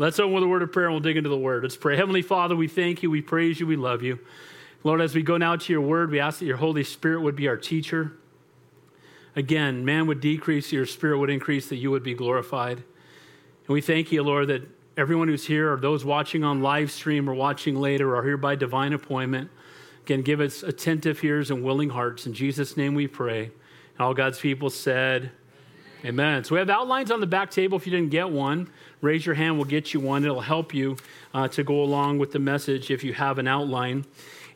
Let's open with a word of prayer and we'll dig into the word. Let's pray. Heavenly Father, we thank you, we praise you, we love you. Lord, as we go now to your word, we ask that your Holy Spirit would be our teacher. Again, man would decrease, your spirit would increase, that you would be glorified. And we thank you, Lord, that everyone who's here or those watching on live stream or watching later or here by divine appointment, again, give us attentive ears and willing hearts. In Jesus' name we pray. And all God's people said, Amen. So we have outlines on the back table. If you didn't get one, raise your hand. We'll get you one. It'll help you uh, to go along with the message if you have an outline.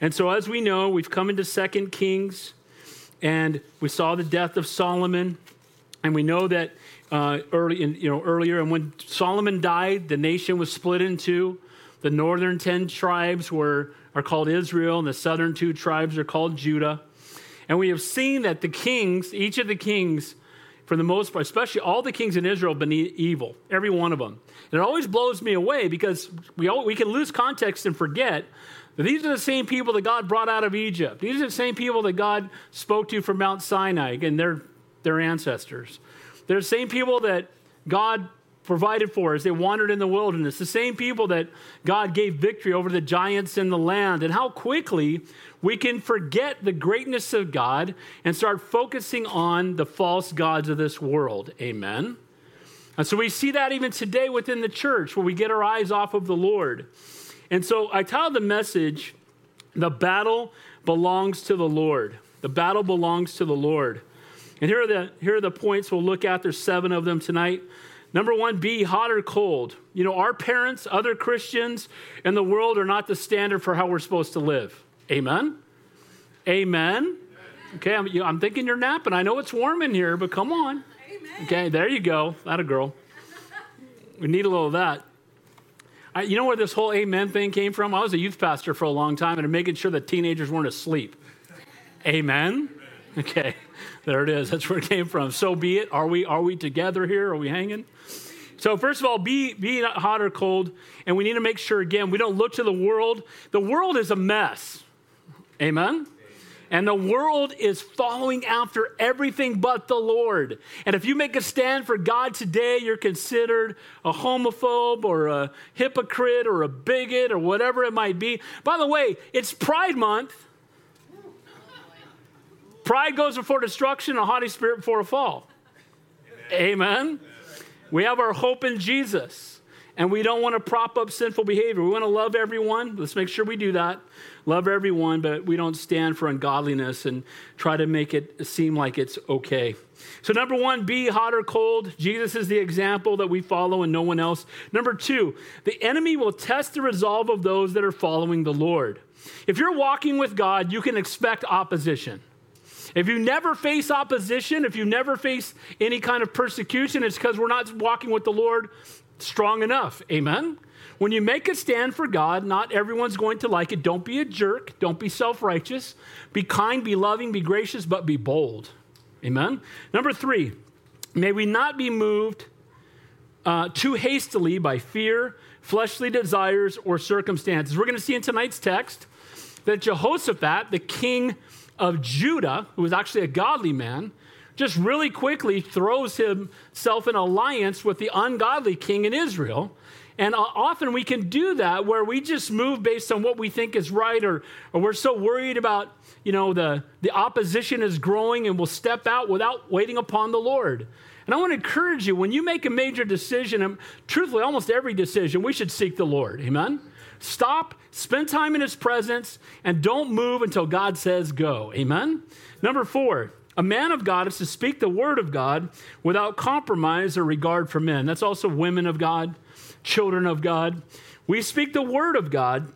And so, as we know, we've come into Second Kings, and we saw the death of Solomon, and we know that uh, early, in, you know, earlier, and when Solomon died, the nation was split in two. The northern ten tribes were are called Israel, and the southern two tribes are called Judah. And we have seen that the kings, each of the kings, for the most part, especially all the kings in Israel been evil, every one of them. And it always blows me away because we, all, we can lose context and forget that these are the same people that God brought out of Egypt. These are the same people that God spoke to from Mount Sinai, and they're their ancestors. They're the same people that God provided for as they wandered in the wilderness, the same people that God gave victory over the giants in the land, and how quickly we can forget the greatness of God and start focusing on the false gods of this world. Amen. And so we see that even today within the church where we get our eyes off of the Lord. And so I titled the message, The Battle Belongs to the Lord. The battle belongs to the Lord. And here are the, here are the points we'll look at. There's seven of them tonight. Number one, be hot or cold. You know, our parents, other Christians in the world are not the standard for how we're supposed to live. Amen? Amen. Okay, I'm, I'm thinking you're napping. I know it's warm in here, but come on. Okay, there you go. That a girl. We need a little of that. I, you know where this whole amen thing came from? I was a youth pastor for a long time and I'm making sure that teenagers weren't asleep. Amen? Okay, there it is. That's where it came from. So be it. Are we, are we together here? Are we hanging? So, first of all, be, be not hot or cold. And we need to make sure, again, we don't look to the world. The world is a mess. Amen? And the world is following after everything but the Lord. And if you make a stand for God today, you're considered a homophobe or a hypocrite or a bigot or whatever it might be. By the way, it's Pride Month. Pride goes before destruction, a haughty spirit before a fall. Amen. We have our hope in Jesus. And we don't want to prop up sinful behavior. We want to love everyone. Let's make sure we do that. Love everyone, but we don't stand for ungodliness and try to make it seem like it's okay. So, number one, be hot or cold. Jesus is the example that we follow and no one else. Number two, the enemy will test the resolve of those that are following the Lord. If you're walking with God, you can expect opposition. If you never face opposition, if you never face any kind of persecution, it's because we're not walking with the Lord strong enough. Amen? When you make a stand for God, not everyone's going to like it. Don't be a jerk. Don't be self righteous. Be kind, be loving, be gracious, but be bold. Amen? Number three, may we not be moved uh, too hastily by fear, fleshly desires, or circumstances. We're going to see in tonight's text that Jehoshaphat, the king of Judah, who was actually a godly man, just really quickly throws himself in alliance with the ungodly king in Israel. And uh, often we can do that where we just move based on what we think is right, or, or we're so worried about, you know, the, the opposition is growing and we'll step out without waiting upon the Lord. And I want to encourage you when you make a major decision, and truthfully, almost every decision, we should seek the Lord. Amen? Stop, spend time in His presence, and don't move until God says go. Amen? Number four, a man of God is to speak the word of God without compromise or regard for men. That's also women of God, children of God. We speak the word of God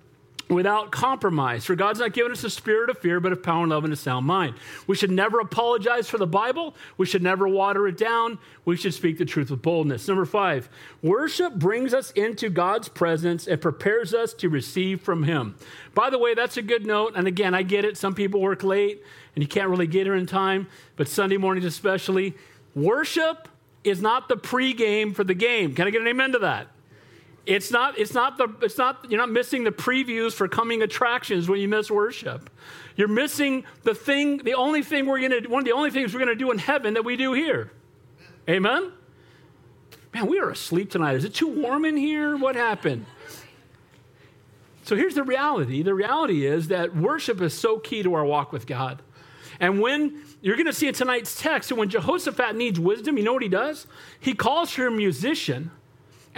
without compromise. For God's not given us a spirit of fear, but of power and love and a sound mind. We should never apologize for the Bible. We should never water it down. We should speak the truth with boldness. Number five, worship brings us into God's presence and prepares us to receive from Him. By the way, that's a good note. And again, I get it. Some people work late and you can't really get here in time, but Sunday mornings especially. Worship is not the pregame for the game. Can I get an amen to that? It's not, it's not the, it's not, you're not missing the previews for coming attractions when you miss worship. You're missing the thing, the only thing we're going to, one of the only things we're going to do in heaven that we do here. Amen? Man, we are asleep tonight. Is it too warm in here? What happened? So here's the reality the reality is that worship is so key to our walk with God. And when you're going to see in tonight's text, when Jehoshaphat needs wisdom, you know what he does? He calls for a musician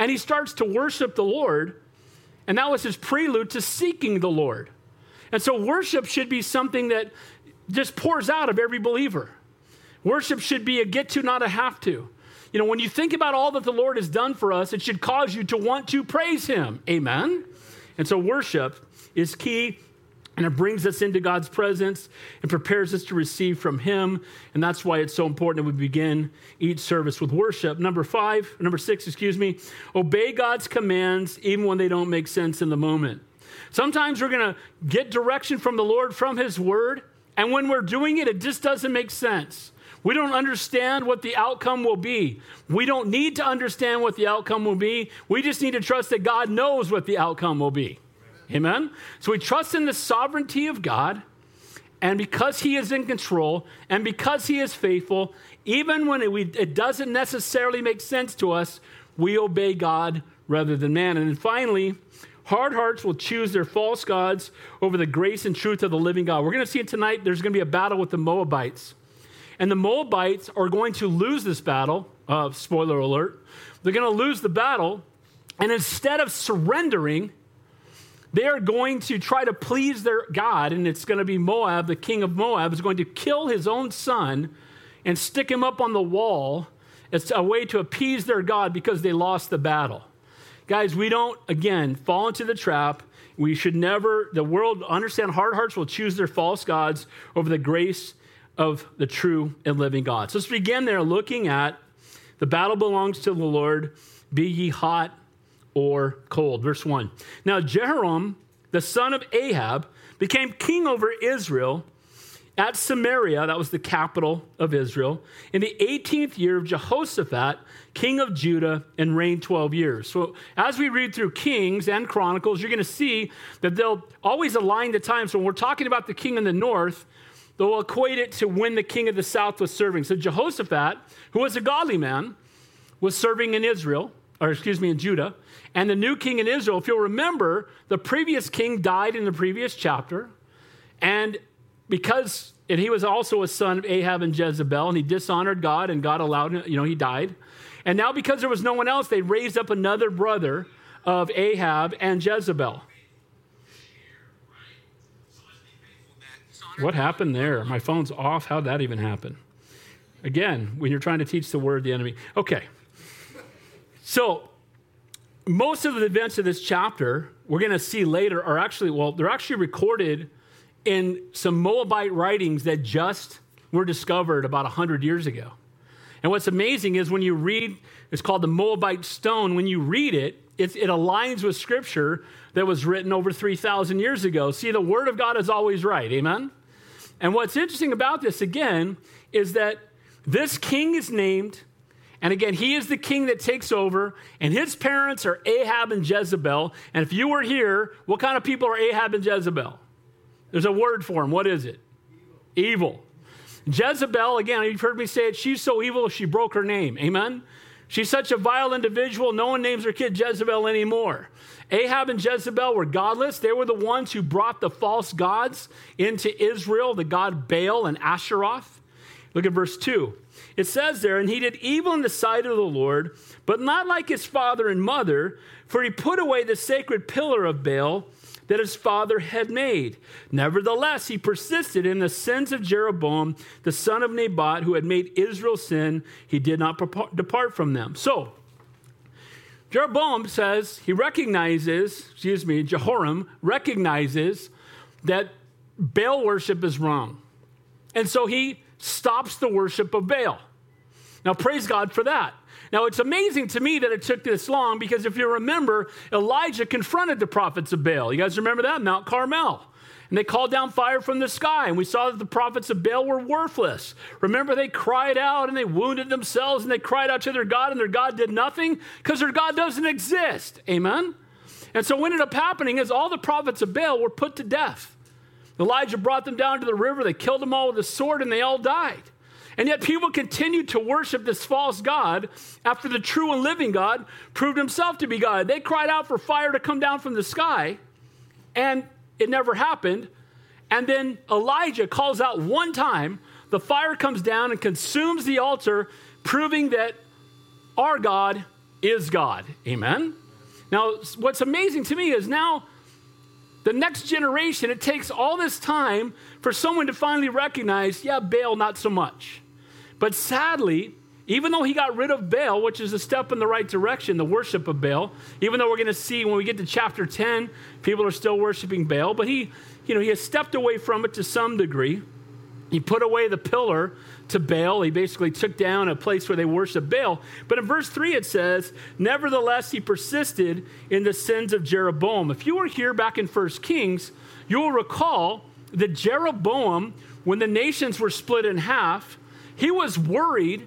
and he starts to worship the Lord. And that was his prelude to seeking the Lord. And so worship should be something that just pours out of every believer. Worship should be a get to, not a have to. You know, when you think about all that the Lord has done for us, it should cause you to want to praise him. Amen? And so worship is key and it brings us into God's presence and prepares us to receive from Him. And that's why it's so important that we begin each service with worship. Number five, number six, excuse me, obey God's commands even when they don't make sense in the moment. Sometimes we're going to get direction from the Lord from His Word, and when we're doing it, it just doesn't make sense. We don't understand what the outcome will be. We don't need to understand what the outcome will be. We just need to trust that God knows what the outcome will be. Amen? So we trust in the sovereignty of God, and because He is in control, and because He is faithful, even when it, we, it doesn't necessarily make sense to us, we obey God rather than man. And then finally, hard hearts will choose their false gods over the grace and truth of the living God. We're going to see it tonight. There's going to be a battle with the Moabites. And the Moabites are going to lose this battle. Uh, spoiler alert. They're going to lose the battle. And instead of surrendering, they are going to try to please their God, and it's going to be Moab, the king of Moab, is going to kill his own son and stick him up on the wall. It's a way to appease their God because they lost the battle. Guys, we don't, again, fall into the trap. We should never, the world, understand hard hearts will choose their false gods over the grace of the true and living God. So let's begin there looking at the battle belongs to the Lord. Be ye hot or cold. Verse 1. Now, Jehoram, the son of Ahab, became king over Israel at Samaria, that was the capital of Israel, in the 18th year of Jehoshaphat, king of Judah, and reigned 12 years. So, as we read through Kings and Chronicles, you're going to see that they'll always align the times. So, when we're talking about the king in the north, they'll equate it to when the king of the south was serving. So, Jehoshaphat, who was a godly man, was serving in Israel, or excuse me, in Judah. And the new king in Israel, if you'll remember, the previous king died in the previous chapter. And because, and he was also a son of Ahab and Jezebel, and he dishonored God, and God allowed him, you know, he died. And now, because there was no one else, they raised up another brother of Ahab and Jezebel. What happened there? My phone's off. How'd that even happen? Again, when you're trying to teach the word, the enemy. Okay. So, most of the events of this chapter we're going to see later are actually, well, they're actually recorded in some Moabite writings that just were discovered about 100 years ago. And what's amazing is when you read, it's called the Moabite Stone, when you read it, it, it aligns with scripture that was written over 3,000 years ago. See, the word of God is always right. Amen? And what's interesting about this, again, is that this king is named and again, he is the king that takes over, and his parents are Ahab and Jezebel. And if you were here, what kind of people are Ahab and Jezebel? There's a word for them. What is it? Evil. evil. Jezebel, again, you've heard me say it, she's so evil she broke her name. Amen? She's such a vile individual, no one names their kid Jezebel anymore. Ahab and Jezebel were godless. They were the ones who brought the false gods into Israel, the god Baal and Asheroth. Look at verse 2. It says there, and he did evil in the sight of the Lord, but not like his father and mother, for he put away the sacred pillar of Baal that his father had made. Nevertheless, he persisted in the sins of Jeroboam, the son of Nebat, who had made Israel sin. He did not depart from them. So, Jeroboam says he recognizes, excuse me, Jehoram recognizes that Baal worship is wrong. And so he stops the worship of Baal. Now, praise God for that. Now, it's amazing to me that it took this long because if you remember, Elijah confronted the prophets of Baal. You guys remember that? Mount Carmel. And they called down fire from the sky, and we saw that the prophets of Baal were worthless. Remember, they cried out and they wounded themselves and they cried out to their God, and their God did nothing because their God doesn't exist. Amen? And so, what ended up happening is all the prophets of Baal were put to death. Elijah brought them down to the river. They killed them all with a sword and they all died. And yet people continued to worship this false God after the true and living God proved himself to be God. They cried out for fire to come down from the sky, and it never happened. And then Elijah calls out one time, the fire comes down and consumes the altar, proving that our God is God. Amen? Now, what's amazing to me is now the next generation, it takes all this time for someone to finally recognize, yeah, Baal, not so much. But sadly, even though he got rid of Baal, which is a step in the right direction, the worship of Baal, even though we're going to see when we get to chapter 10, people are still worshiping Baal, but he, you know, he has stepped away from it to some degree. He put away the pillar to Baal. He basically took down a place where they worship Baal. But in verse 3, it says, Nevertheless, he persisted in the sins of Jeroboam. If you were here back in 1 Kings, you will recall that Jeroboam, when the nations were split in half, he was worried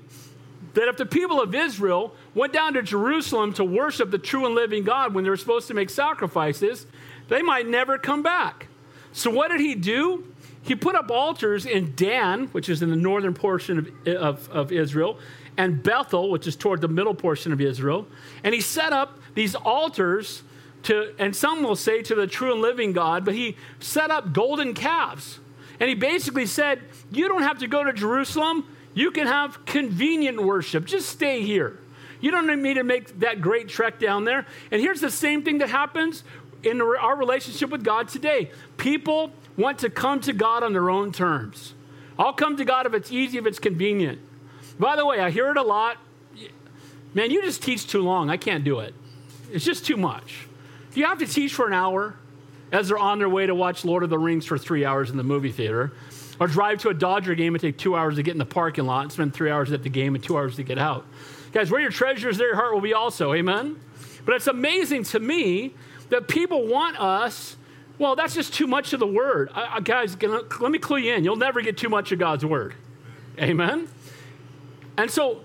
that if the people of Israel went down to Jerusalem to worship the true and living God when they were supposed to make sacrifices, they might never come back. So, what did he do? He put up altars in Dan, which is in the northern portion of, of, of, Israel, and Bethel, which is toward the middle portion of Israel. And he set up these altars to, and some will say to the true and living God, but he set up golden calves. And he basically said, You don't have to go to Jerusalem. You can have convenient worship. Just stay here. You don't need to make that great trek down there. And here's the same thing that happens in our relationship with God today. People want to come to God on their own terms. I'll come to God if it's easy, if it's convenient. By the way, I hear it a lot. Man, you just teach too long. I can't do it. It's just too much. If you have to teach for an hour as they're on their way to watch Lord of the Rings for three hours in the movie theater, or drive to a Dodger game and take two hours to get in the parking lot and spend three hours at the game and two hours to get out. Guys, where your treasure is, there your heart will be also. Amen? But it's amazing to me that people want us well, that's just too much of the word. I, I, guys, let me clue you in. You'll never get too much of God's word. Amen? And so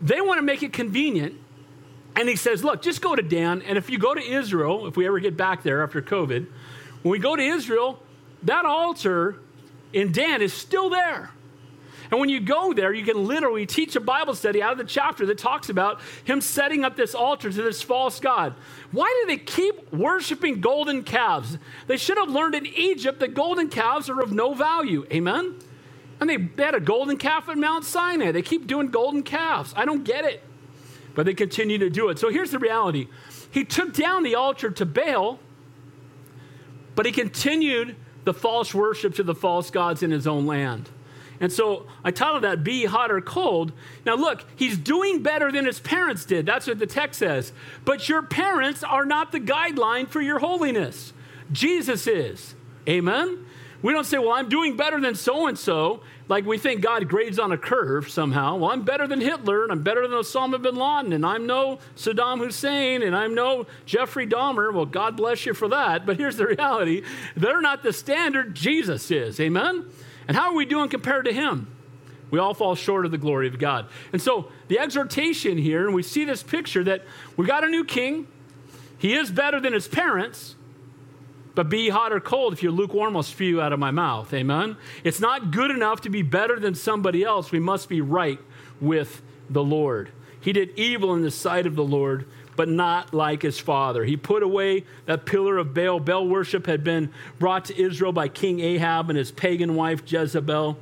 they want to make it convenient. And he says, look, just go to Dan. And if you go to Israel, if we ever get back there after COVID, when we go to Israel, that altar in Dan is still there. And when you go there, you can literally teach a Bible study out of the chapter that talks about him setting up this altar to this false God. Why do they keep worshiping golden calves? They should have learned in Egypt that golden calves are of no value. Amen? And they, they had a golden calf at Mount Sinai. They keep doing golden calves. I don't get it. But they continue to do it. So here's the reality He took down the altar to Baal, but he continued the false worship to the false gods in his own land. And so I titled that Be Hot or Cold. Now, look, he's doing better than his parents did. That's what the text says. But your parents are not the guideline for your holiness. Jesus is. Amen? We don't say, well, I'm doing better than so and so, like we think God grades on a curve somehow. Well, I'm better than Hitler, and I'm better than Osama bin Laden, and I'm no Saddam Hussein, and I'm no Jeffrey Dahmer. Well, God bless you for that. But here's the reality they're not the standard, Jesus is. Amen? And how are we doing compared to him? We all fall short of the glory of God. And so the exhortation here, and we see this picture that we got a new king. He is better than his parents, but be hot or cold. If you're lukewarm, I'll spew you out of my mouth. Amen. It's not good enough to be better than somebody else. We must be right with the Lord. He did evil in the sight of the Lord, but not like his father. He put away that pillar of Baal. Baal worship had been brought to Israel by King Ahab and his pagan wife Jezebel.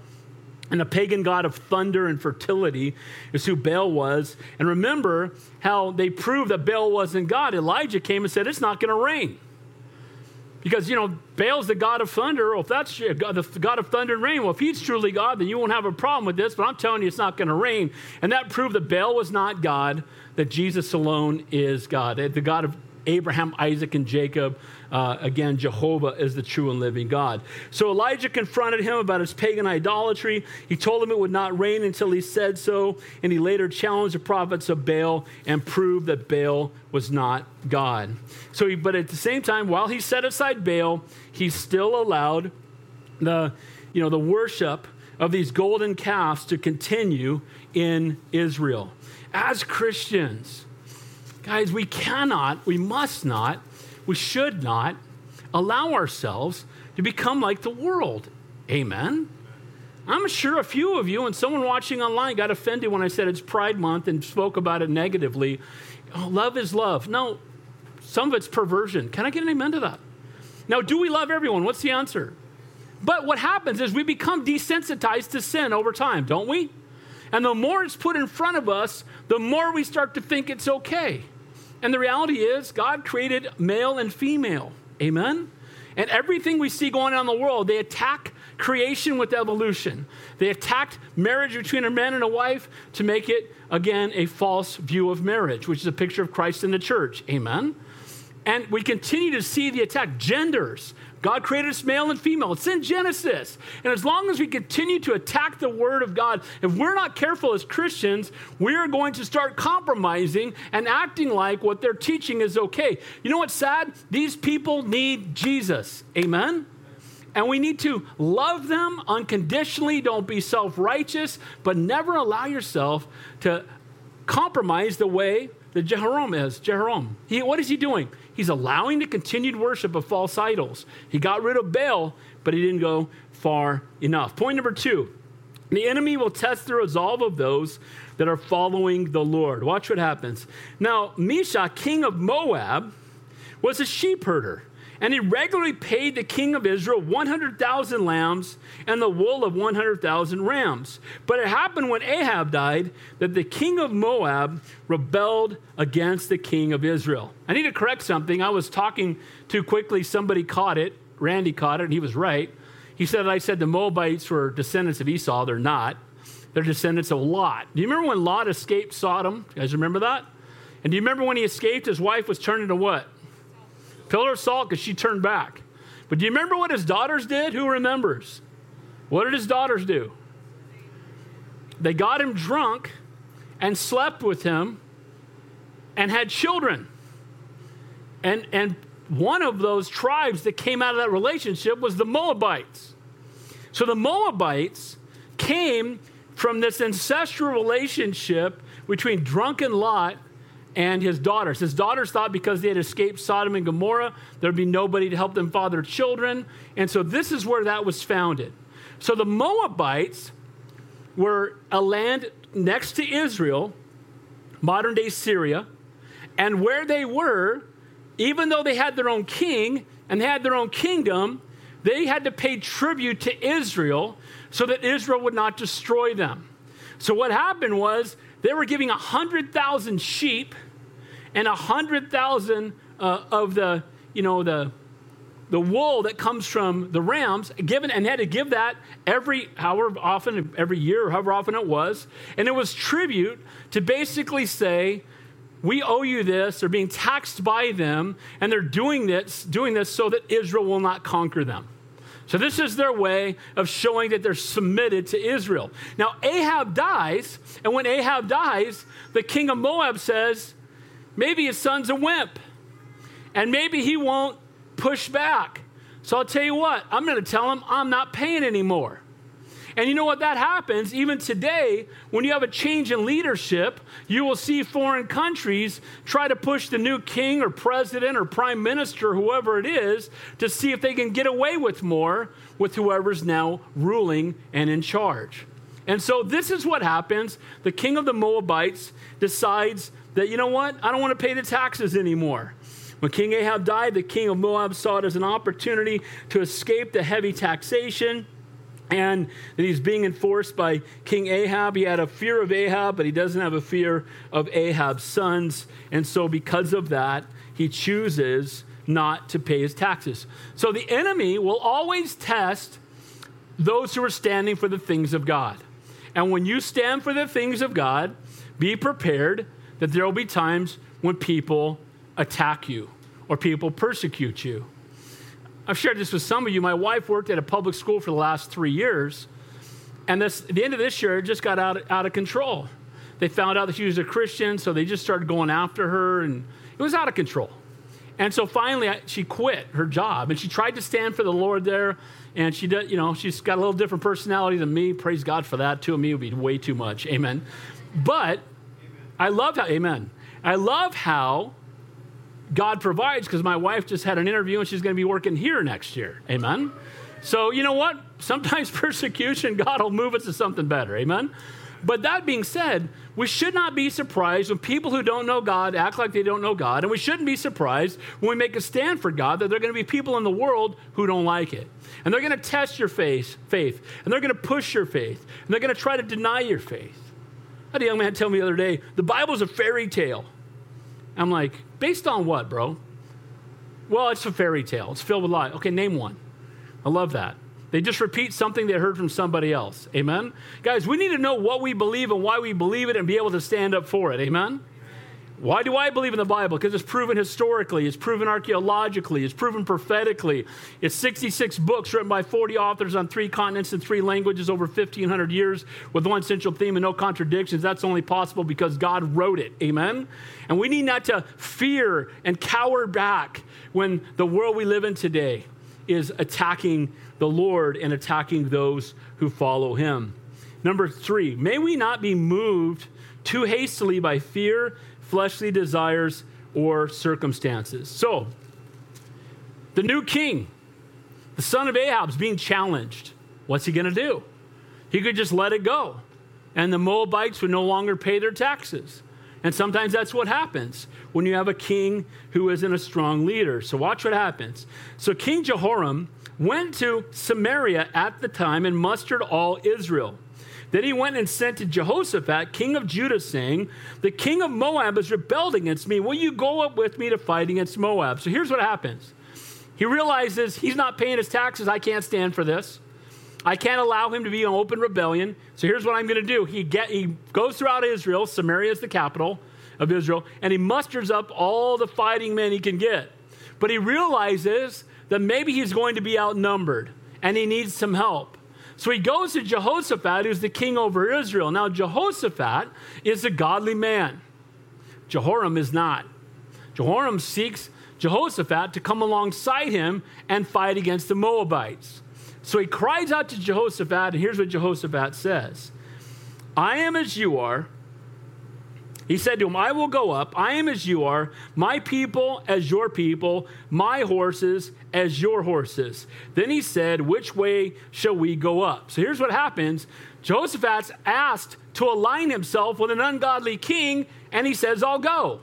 And the pagan god of thunder and fertility is who Baal was. And remember how they proved that Baal wasn't God. Elijah came and said, It's not going to rain. Because, you know, Baal's the God of thunder. Well, if that's the God of thunder and rain, well, if he's truly God, then you won't have a problem with this. But I'm telling you, it's not going to rain. And that proved that Baal was not God, that Jesus alone is God. The God of Abraham, Isaac, and Jacob. Uh, again, Jehovah is the true and living God. So Elijah confronted him about his pagan idolatry. He told him it would not rain until he said so. And he later challenged the prophets of Baal and proved that Baal was not God. So, he, but at the same time, while he set aside Baal, he still allowed the, you know, the worship of these golden calves to continue in Israel. As Christians, Guys, we cannot, we must not, we should not allow ourselves to become like the world. Amen? I'm sure a few of you and someone watching online got offended when I said it's Pride Month and spoke about it negatively. Oh, love is love. No, some of it's perversion. Can I get an amen to that? Now, do we love everyone? What's the answer? But what happens is we become desensitized to sin over time, don't we? And the more it's put in front of us, the more we start to think it's okay. And the reality is, God created male and female. Amen? And everything we see going on in the world, they attack creation with evolution. They attacked marriage between a man and a wife to make it, again, a false view of marriage, which is a picture of Christ in the church. Amen? And we continue to see the attack. Genders. God created us male and female. It's in Genesis. And as long as we continue to attack the Word of God, if we're not careful as Christians, we're going to start compromising and acting like what they're teaching is okay. You know what's sad? These people need Jesus. Amen? And we need to love them unconditionally. Don't be self righteous, but never allow yourself to compromise the way that Jehoram is. Jehoram. He, what is he doing? He's allowing the continued worship of false idols. He got rid of Baal, but he didn't go far enough. Point number two the enemy will test the resolve of those that are following the Lord. Watch what happens. Now, Mesha, king of Moab, was a sheep herder. And he regularly paid the king of Israel 100,000 lambs and the wool of 100,000 rams. But it happened when Ahab died that the king of Moab rebelled against the king of Israel. I need to correct something. I was talking too quickly. Somebody caught it. Randy caught it, and he was right. He said I said the Moabites were descendants of Esau. They're not. They're descendants of Lot. Do you remember when Lot escaped Sodom? You guys remember that? And do you remember when he escaped, his wife was turned into what? Pillar of salt because she turned back. But do you remember what his daughters did? Who remembers? What did his daughters do? They got him drunk and slept with him and had children. And, and one of those tribes that came out of that relationship was the Moabites. So the Moabites came from this ancestral relationship between drunken Lot and his daughters. His daughters thought because they had escaped Sodom and Gomorrah, there'd be nobody to help them father children. And so this is where that was founded. So the Moabites were a land next to Israel, modern day Syria. And where they were, even though they had their own king and had their own kingdom, they had to pay tribute to Israel so that Israel would not destroy them. So what happened was they were giving 100,000 sheep and 100,000 uh, of the, you know, the, the wool that comes from the rams, given and had to give that every however often, every year, or however often it was. And it was tribute to basically say, we owe you this. They're being taxed by them, and they're doing this, doing this so that Israel will not conquer them. So, this is their way of showing that they're submitted to Israel. Now, Ahab dies, and when Ahab dies, the king of Moab says, maybe his son's a wimp, and maybe he won't push back. So, I'll tell you what, I'm going to tell him I'm not paying anymore. And you know what? That happens even today when you have a change in leadership. You will see foreign countries try to push the new king or president or prime minister, whoever it is, to see if they can get away with more with whoever's now ruling and in charge. And so this is what happens. The king of the Moabites decides that, you know what? I don't want to pay the taxes anymore. When King Ahab died, the king of Moab saw it as an opportunity to escape the heavy taxation and that he's being enforced by King Ahab. He had a fear of Ahab, but he doesn't have a fear of Ahab's sons. And so, because of that, he chooses not to pay his taxes. So, the enemy will always test those who are standing for the things of God. And when you stand for the things of God, be prepared that there will be times when people attack you or people persecute you. I've shared this with some of you. My wife worked at a public school for the last three years, and this, at the end of this year, it just got out, out of control. They found out that she was a Christian, so they just started going after her, and it was out of control. And so finally, she quit her job, and she tried to stand for the Lord there. And she did, you know, she's got a little different personality than me. Praise God for that. Two of me would be way too much. Amen. But I love how, amen. I love how God provides because my wife just had an interview and she's going to be working here next year. Amen. So, you know what? Sometimes persecution, God will move us to something better. Amen? But that being said, we should not be surprised when people who don't know God act like they don't know God. And we shouldn't be surprised when we make a stand for God that there are going to be people in the world who don't like it. And they're going to test your faith, faith, and they're going to push your faith, and they're going to try to deny your faith. I had a young man tell me the other day, the Bible's a fairy tale. I'm like, based on what, bro? Well, it's a fairy tale. It's filled with lies. Okay, name one. I love that. They just repeat something they heard from somebody else. Amen? Guys, we need to know what we believe and why we believe it and be able to stand up for it. Amen? Why do I believe in the Bible? Because it's proven historically, it's proven archaeologically, it's proven prophetically. It's 66 books written by 40 authors on three continents and three languages over 1,500 years with one central theme and no contradictions. That's only possible because God wrote it. Amen? And we need not to fear and cower back when the world we live in today is attacking the Lord and attacking those who follow him. Number three, may we not be moved too hastily by fear, fleshly desires, or circumstances. So, the new king, the son of Ahab's being challenged. What's he going to do? He could just let it go, and the Moabites would no longer pay their taxes. And sometimes that's what happens when you have a king who isn't a strong leader. So watch what happens. So King Jehoram went to Samaria at the time and mustered all Israel. Then he went and sent to Jehoshaphat, king of Judah, saying, The king of Moab has rebelled against me. Will you go up with me to fight against Moab? So here's what happens he realizes he's not paying his taxes. I can't stand for this. I can't allow him to be in open rebellion. So here's what I'm going to do. He, get, he goes throughout Israel. Samaria is the capital of Israel. And he musters up all the fighting men he can get. But he realizes that maybe he's going to be outnumbered and he needs some help. So he goes to Jehoshaphat, who's the king over Israel. Now, Jehoshaphat is a godly man, Jehoram is not. Jehoram seeks Jehoshaphat to come alongside him and fight against the Moabites. So he cries out to Jehoshaphat, and here's what Jehoshaphat says I am as you are, he said to him, I will go up. I am as you are, my people as your people, my horses as your horses. Then he said, Which way shall we go up? So here's what happens Jehoshaphat's asked to align himself with an ungodly king, and he says, I'll go.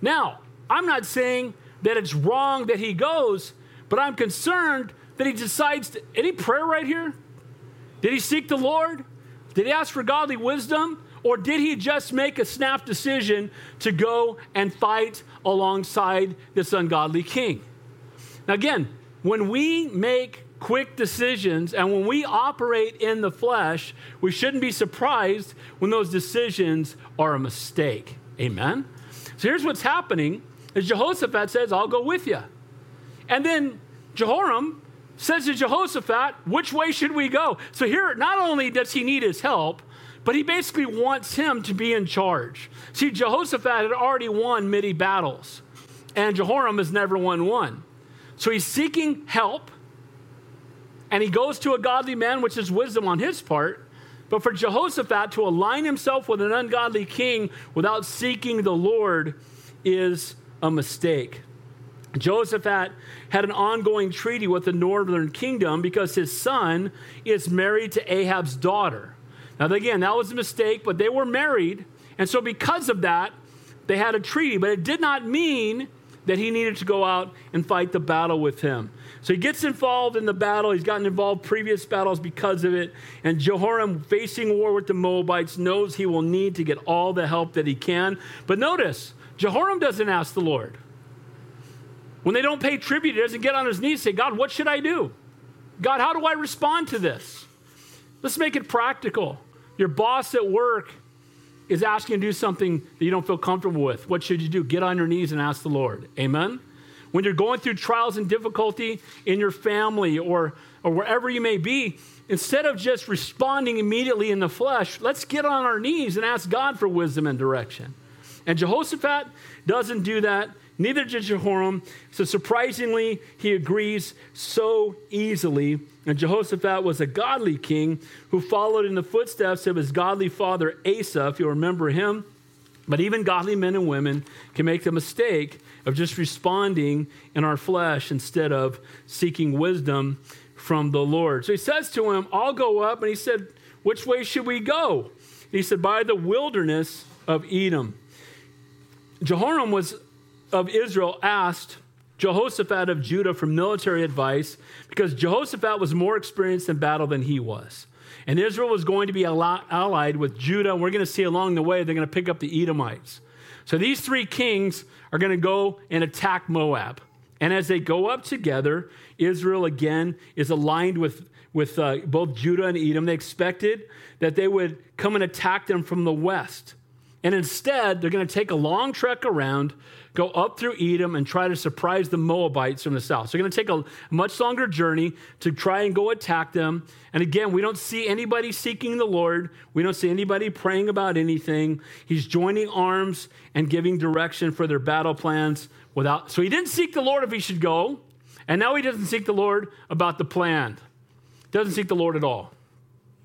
Now, I'm not saying that it's wrong that he goes, but I'm concerned that he decides to. Any prayer right here? Did he seek the Lord? Did he ask for godly wisdom? Or did he just make a snap decision to go and fight alongside this ungodly king? Now, again, when we make quick decisions and when we operate in the flesh, we shouldn't be surprised when those decisions are a mistake. Amen? So here's what's happening is Jehoshaphat says, I'll go with you. And then Jehoram says to Jehoshaphat, which way should we go? So here, not only does he need his help, but he basically wants him to be in charge. See, Jehoshaphat had already won many battles, and Jehoram has never won one. So he's seeking help, and he goes to a godly man, which is wisdom on his part. But for Jehoshaphat to align himself with an ungodly king without seeking the Lord is a mistake. Jehoshaphat had an ongoing treaty with the northern kingdom because his son is married to Ahab's daughter. Now, again, that was a mistake, but they were married. And so, because of that, they had a treaty. But it did not mean that he needed to go out and fight the battle with him. So he gets involved in the battle. He's gotten involved previous battles because of it. And Jehoram, facing war with the Moabites, knows he will need to get all the help that he can. But notice, Jehoram doesn't ask the Lord. When they don't pay tribute, he doesn't get on his knees and say, God, what should I do? God, how do I respond to this? Let's make it practical. Your boss at work is asking you to do something that you don't feel comfortable with. What should you do? Get on your knees and ask the Lord. Amen? When you're going through trials and difficulty in your family or, or wherever you may be, instead of just responding immediately in the flesh, let's get on our knees and ask God for wisdom and direction. And Jehoshaphat doesn't do that. Neither did Jehoram. So surprisingly, he agrees so easily. And Jehoshaphat was a godly king who followed in the footsteps of his godly father Asa, if you remember him. But even godly men and women can make the mistake of just responding in our flesh instead of seeking wisdom from the Lord. So he says to him, I'll go up. And he said, Which way should we go? And he said, By the wilderness of Edom. Jehoram was of Israel asked Jehoshaphat of Judah for military advice because Jehoshaphat was more experienced in battle than he was. And Israel was going to be allied with Judah. And we're going to see along the way, they're going to pick up the Edomites. So these three kings are going to go and attack Moab. And as they go up together, Israel again is aligned with, with uh, both Judah and Edom. They expected that they would come and attack them from the west. And instead, they're going to take a long trek around, go up through Edom, and try to surprise the Moabites from the south. So they're going to take a much longer journey to try and go attack them. And again, we don't see anybody seeking the Lord. We don't see anybody praying about anything. He's joining arms and giving direction for their battle plans without. So he didn't seek the Lord if he should go. And now he doesn't seek the Lord about the plan. Doesn't seek the Lord at all.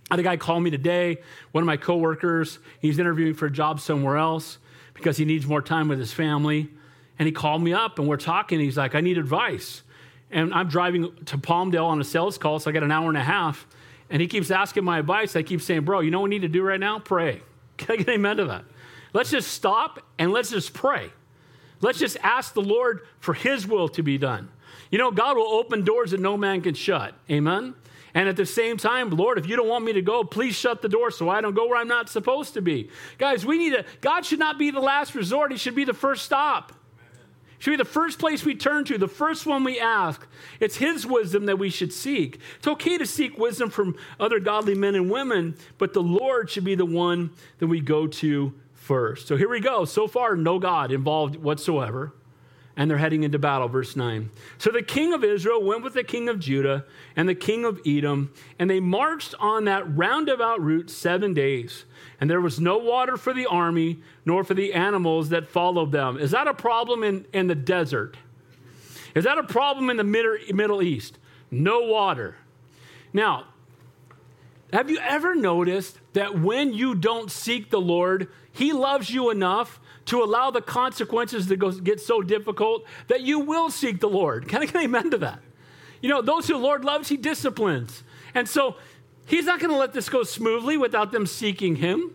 I had a guy call me today, one of my coworkers. He's interviewing for a job somewhere else because he needs more time with his family. And he called me up and we're talking. He's like, I need advice. And I'm driving to Palmdale on a sales call, so I got an hour and a half. And he keeps asking my advice. I keep saying, Bro, you know what we need to do right now? Pray. Can I get amen to that? Let's just stop and let's just pray. Let's just ask the Lord for his will to be done. You know, God will open doors that no man can shut. Amen? And at the same time, Lord, if you don't want me to go, please shut the door so I don't go where I'm not supposed to be. Guys, we need to, God should not be the last resort, He should be the first stop. Should be the first place we turn to, the first one we ask. It's His wisdom that we should seek. It's okay to seek wisdom from other godly men and women, but the Lord should be the one that we go to first. So here we go. So far, no God involved whatsoever and they're heading into battle. Verse 9. So the king of Israel went with the king of Judah and the king of Edom, and they marched on that roundabout route seven days. And there was no water for the army, nor for the animals that followed them. Is that a problem in, in the desert? Is that a problem in the Middle East? No water. Now, have you ever noticed that when you don't seek the Lord, He loves you enough to allow the consequences to go, get so difficult that you will seek the Lord. Can I get amen to that? You know, those who the Lord loves, He disciplines. And so He's not going to let this go smoothly without them seeking Him.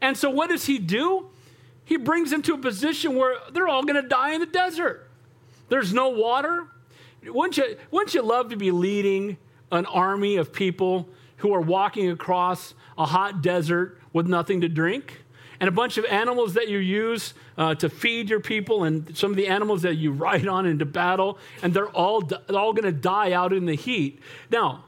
And so what does He do? He brings them to a position where they're all going to die in the desert. There's no water. Wouldn't you, wouldn't you love to be leading an army of people who are walking across a hot desert with nothing to drink? And a bunch of animals that you use uh, to feed your people, and some of the animals that you ride on into battle, and they're all, all going to die out in the heat. Now,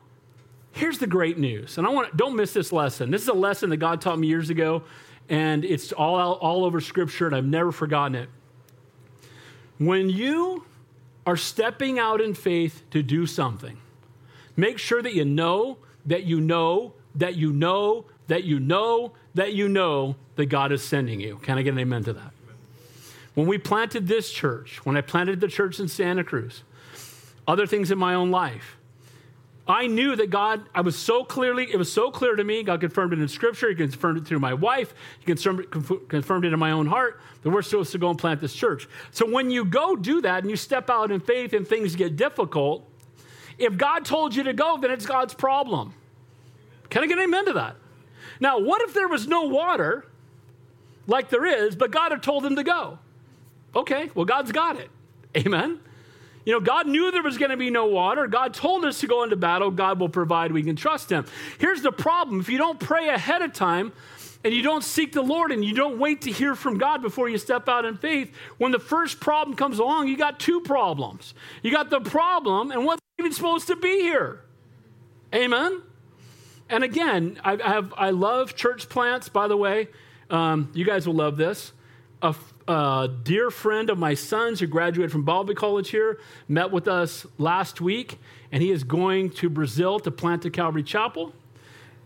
here's the great news, and I want don't miss this lesson. This is a lesson that God taught me years ago, and it's all, all over Scripture, and I've never forgotten it. When you are stepping out in faith to do something, make sure that you know that you know that you know that you know that you know that God is sending you. Can I get an amen to that? When we planted this church, when I planted the church in Santa Cruz, other things in my own life, I knew that God, I was so clearly, it was so clear to me. God confirmed it in Scripture. He confirmed it through my wife. He confirmed, confirmed it in my own heart that we're supposed to go and plant this church. So when you go do that and you step out in faith and things get difficult, if God told you to go, then it's God's problem. Can I get an amen to that? Now, what if there was no water like there is, but God had told them to go? Okay, well, God's got it. Amen. You know, God knew there was going to be no water. God told us to go into battle. God will provide. We can trust Him. Here's the problem if you don't pray ahead of time, and you don't seek the Lord and you don't wait to hear from God before you step out in faith, when the first problem comes along, you got two problems. You got the problem and what's even supposed to be here. Amen? And again, I, have, I love church plants, by the way. Um, you guys will love this. A, a, dear friend of my son's who graduated from Bible College here met with us last week, and he is going to Brazil to plant a Calvary Chapel.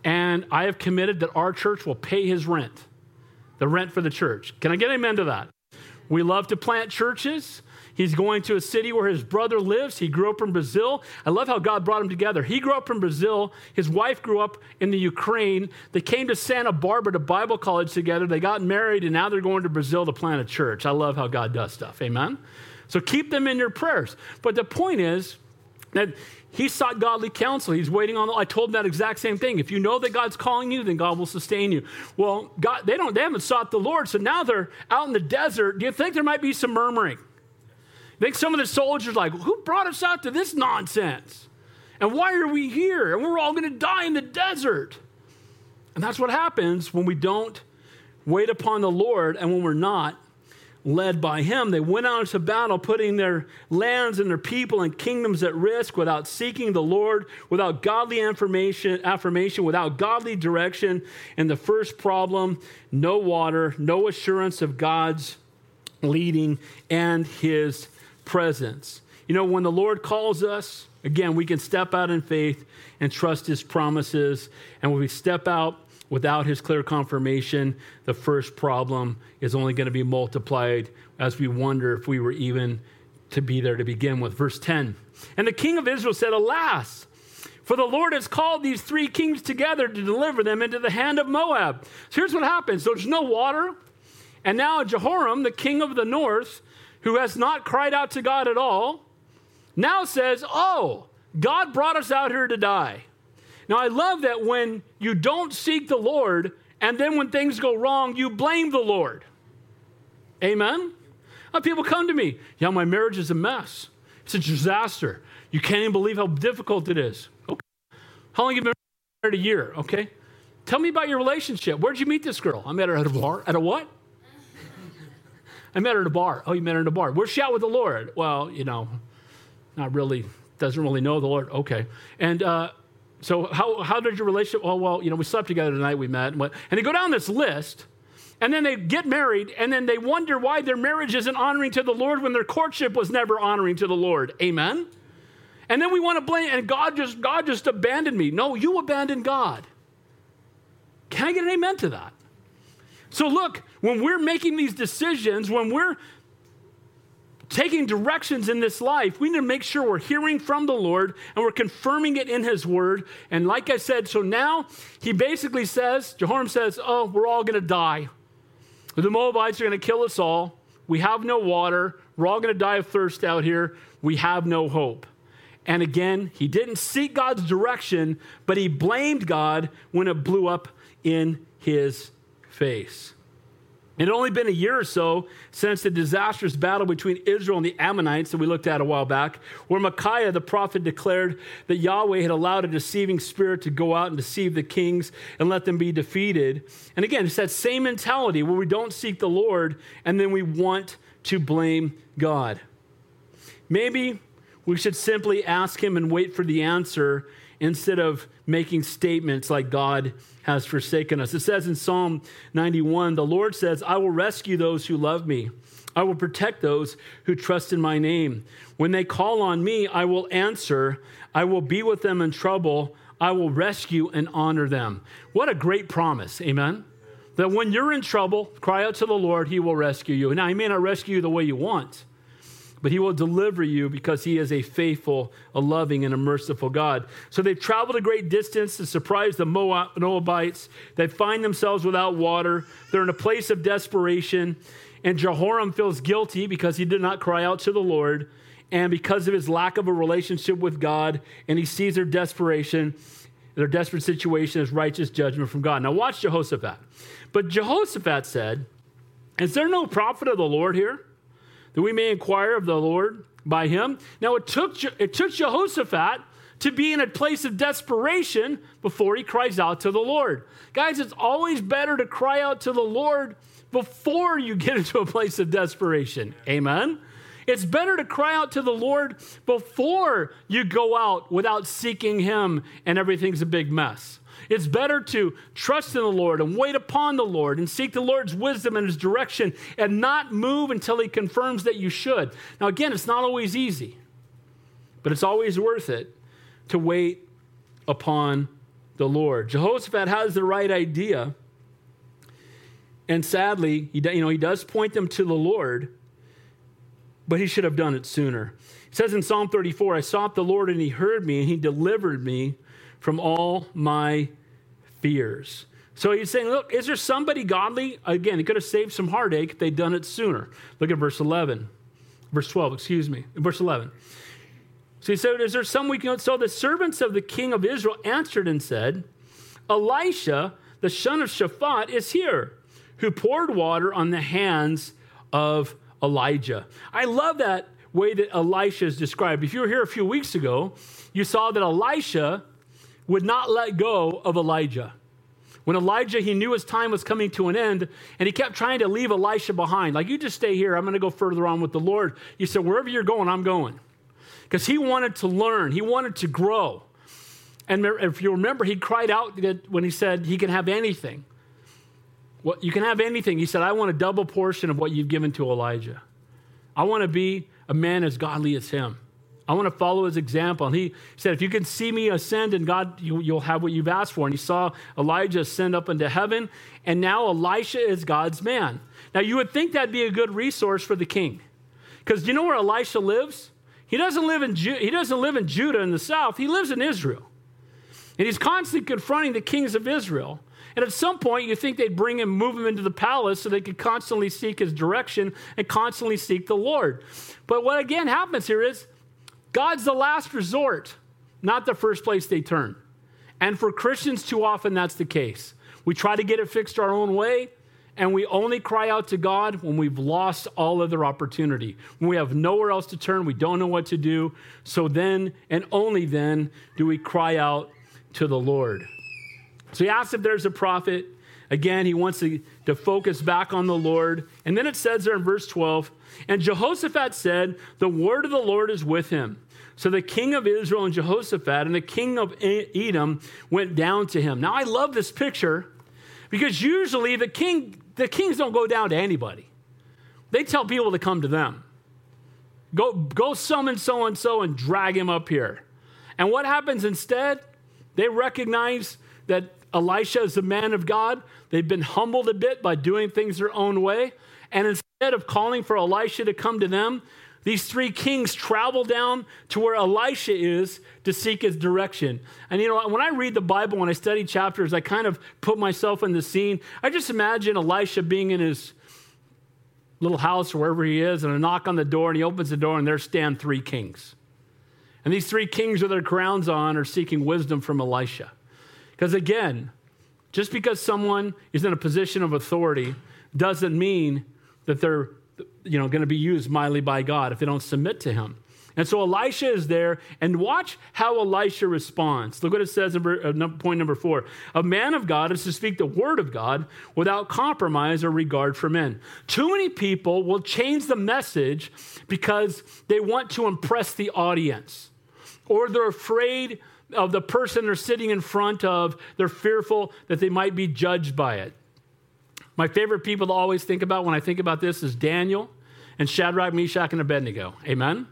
And I have committed that our church will pay his rent, the rent for the church. Can I get amen to that? We love to plant churches. He's going to a city where his brother lives. He grew up in Brazil. I love how God brought them together. He grew up in Brazil. His wife grew up in the Ukraine. They came to Santa Barbara to Bible college together. They got married, and now they're going to Brazil to plant a church. I love how God does stuff. Amen? So keep them in your prayers. But the point is, that he sought godly counsel. He's waiting on. The, I told him that exact same thing. If you know that God's calling you, then God will sustain you. Well, God, they don't. They haven't sought the Lord, so now they're out in the desert. Do you think there might be some murmuring? I think some of the soldiers like, who brought us out to this nonsense? And why are we here? And we're all going to die in the desert. And that's what happens when we don't wait upon the Lord and when we're not led by him. They went out into battle, putting their lands and their people and kingdoms at risk without seeking the Lord, without godly affirmation, without godly direction. And the first problem no water, no assurance of God's leading and his presence. You know, when the Lord calls us, again, we can step out in faith and trust his promises. And when we step out, without his clear confirmation, the first problem is only going to be multiplied as we wonder if we were even to be there to begin with. Verse 10 And the king of Israel said, Alas, for the Lord has called these three kings together to deliver them into the hand of Moab. So here's what happens so there's no water. And now Jehoram, the king of the north, who has not cried out to God at all, now says, Oh, God brought us out here to die. Now, I love that when you don't seek the Lord, and then when things go wrong, you blame the Lord. Amen? Uh, people come to me, yeah, my marriage is a mess. It's a disaster. You can't even believe how difficult it is. Okay. How long have you been married? A year, okay? Tell me about your relationship. Where'd you meet this girl? I met her at a bar. At a what? I met her at a bar. Oh, you met her at a bar. Where's she at with the Lord? Well, you know, not really, doesn't really know the Lord. Okay. And uh, so how, how did your relationship? Oh, well, you know, we slept together tonight, we met. And, and they go down this list, and then they get married, and then they wonder why their marriage isn't honoring to the Lord when their courtship was never honoring to the Lord. Amen? And then we want to blame, and God just, God just abandoned me. No, you abandoned God. Can I get an amen to that? So look, when we're making these decisions, when we're taking directions in this life, we need to make sure we're hearing from the Lord and we're confirming it in His Word. And like I said, so now he basically says, Jehoram says, Oh, we're all going to die. The Moabites are going to kill us all. We have no water. We're all going to die of thirst out here. We have no hope. And again, he didn't seek God's direction, but he blamed God when it blew up in his face. It had only been a year or so since the disastrous battle between Israel and the Ammonites that we looked at a while back, where Micaiah the prophet declared that Yahweh had allowed a deceiving spirit to go out and deceive the kings and let them be defeated. And again, it's that same mentality where we don't seek the Lord and then we want to blame God. Maybe we should simply ask Him and wait for the answer instead of making statements like God has forsaken us. It says in Psalm 91 the Lord says, I will rescue those who love me. I will protect those who trust in my name. When they call on me, I will answer. I will be with them in trouble. I will rescue and honor them. What a great promise. Amen. That when you're in trouble, cry out to the Lord, he will rescue you. Now, he may not rescue you the way you want, but he will deliver you because he is a faithful, a loving, and a merciful God. So they've traveled a great distance to surprise the Moabites. They find themselves without water. They're in a place of desperation. And Jehoram feels guilty because he did not cry out to the Lord and because of his lack of a relationship with God. And he sees their desperation, their desperate situation as righteous judgment from God. Now, watch Jehoshaphat. But Jehoshaphat said, Is there no prophet of the Lord here? That we may inquire of the Lord by him. Now it took, it took Jehoshaphat to be in a place of desperation before he cries out to the Lord. Guys, it's always better to cry out to the Lord before you get into a place of desperation. Amen? It's better to cry out to the Lord before you go out without seeking him and everything's a big mess. It's better to trust in the Lord and wait upon the Lord and seek the Lord's wisdom and his direction and not move until he confirms that you should. Now, again, it's not always easy, but it's always worth it to wait upon the Lord. Jehoshaphat has the right idea. And sadly, he, you know, he does point them to the Lord, but he should have done it sooner. It says in Psalm 34, I sought the Lord and he heard me and he delivered me from all my fears. So he's saying, look, is there somebody godly? Again, he could have saved some heartache if they'd done it sooner. Look at verse 11, verse 12, excuse me, verse 11. So he said, Is there some we can? So the servants of the king of Israel answered and said, Elisha, the son of Shaphat, is here, who poured water on the hands of Elijah. I love that way that Elisha is described. If you were here a few weeks ago, you saw that Elisha would not let go of Elijah. When Elijah, he knew his time was coming to an end, and he kept trying to leave Elisha behind. Like, you just stay here. I'm going to go further on with the Lord. He said, Wherever you're going, I'm going. Because he wanted to learn, he wanted to grow. And if you remember, he cried out when he said he can have anything. Well, you can have anything. He said, I want a double portion of what you've given to Elijah. I want to be a man as godly as him. I want to follow his example. And he said, If you can see me ascend, and God, you, will have what you've asked for. And he saw Elijah ascend up into heaven, and now Elisha is God's man. Now, you would think that'd be a good resource for the king. Because do you know where Elisha lives? He doesn't, live in Ju- he doesn't live in Judah in the south, he lives in Israel. And he's constantly confronting the kings of Israel. And at some point, you think they'd bring him, move him into the palace so they could constantly seek his direction and constantly seek the Lord. But what again happens here is God's the last resort, not the first place they turn. And for Christians, too often that's the case. We try to get it fixed our own way, and we only cry out to God when we've lost all other opportunity. When we have nowhere else to turn, we don't know what to do. So then, and only then, do we cry out to the Lord. So he asks if there's a prophet. Again, he wants to, to focus back on the Lord. And then it says there in verse 12, and Jehoshaphat said, The word of the Lord is with him. So the king of Israel and Jehoshaphat and the king of Edom went down to him. Now I love this picture because usually the king the kings don't go down to anybody. They tell people to come to them. Go go summon so and so and drag him up here. And what happens instead? They recognize that Elisha is a man of God. They've been humbled a bit by doing things their own way. And instead of calling for Elisha to come to them, these three kings travel down to where Elisha is to seek his direction. And you know, when I read the Bible, when I study chapters, I kind of put myself in the scene. I just imagine Elisha being in his little house or wherever he is, and a knock on the door, and he opens the door, and there stand three kings. And these three kings with their crowns on are seeking wisdom from Elisha. Because again, just because someone is in a position of authority doesn't mean that they're you know, going to be used mightily by God if they don't submit to him. And so Elisha is there, and watch how Elisha responds. Look what it says in uh, point number four. A man of God is to speak the word of God without compromise or regard for men. Too many people will change the message because they want to impress the audience, or they're afraid of the person they're sitting in front of, they're fearful that they might be judged by it. My favorite people to always think about when I think about this is Daniel and Shadrach, Meshach, and Abednego. Amen?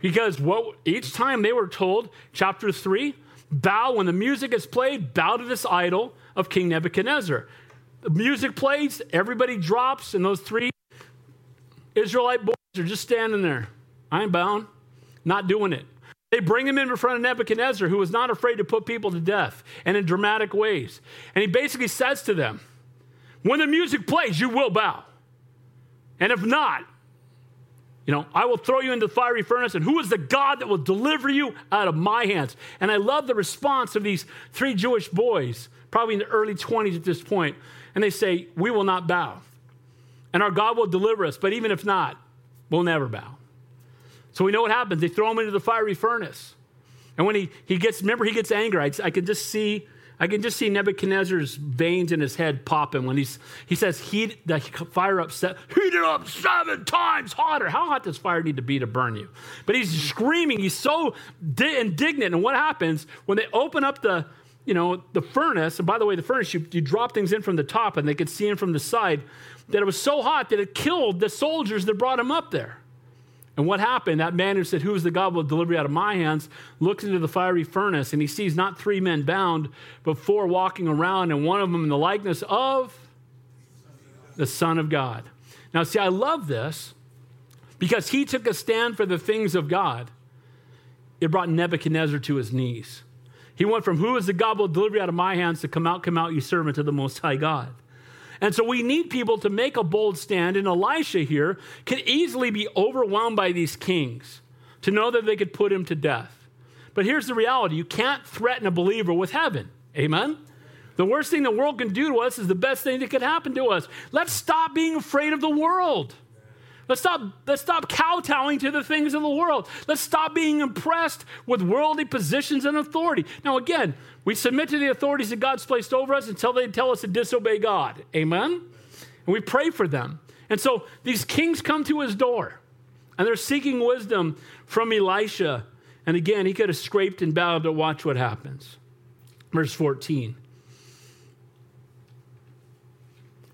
Because what each time they were told, chapter 3, bow when the music is played, bow to this idol of King Nebuchadnezzar. The music plays, everybody drops, and those three Israelite boys are just standing there. I ain't bound, not doing it. They bring him in front of Nebuchadnezzar, who was not afraid to put people to death and in dramatic ways. And he basically says to them, When the music plays, you will bow. And if not, you know, I will throw you into the fiery furnace, and who is the God that will deliver you out of my hands? And I love the response of these three Jewish boys, probably in the early 20s at this. And they say, We will not bow. And our God will deliver us, but even if not, we'll never bow. So we know what happens. They throw him into the fiery furnace. And when he, he gets, remember, he gets angry. I, I can just see, I can just see Nebuchadnezzar's veins in his head popping when he's, he says, heat the fire up, heat it up seven times hotter. How hot does fire need to be to burn you? But he's screaming. He's so di- indignant. And what happens when they open up the, you know, the furnace, and by the way, the furnace, you, you drop things in from the top and they could see in from the side, that it was so hot that it killed the soldiers that brought him up there. And what happened? That man who said, Who is the God will deliver you out of my hands? looks into the fiery furnace and he sees not three men bound, but four walking around, and one of them in the likeness of the Son of God. Now, see, I love this because he took a stand for the things of God. It brought Nebuchadnezzar to his knees. He went from, Who is the God will deliver you out of my hands to come out, come out, you servant of the Most High God. And so we need people to make a bold stand. And Elisha here can easily be overwhelmed by these kings to know that they could put him to death. But here's the reality you can't threaten a believer with heaven. Amen? The worst thing the world can do to us is the best thing that could happen to us. Let's stop being afraid of the world. Let's stop, let's stop kowtowing to the things of the world. Let's stop being impressed with worldly positions and authority. Now, again, we submit to the authorities that God's placed over us until they tell us to disobey God. Amen? And we pray for them. And so these kings come to his door and they're seeking wisdom from Elisha. And again, he could have scraped and bowed to watch what happens. Verse 14.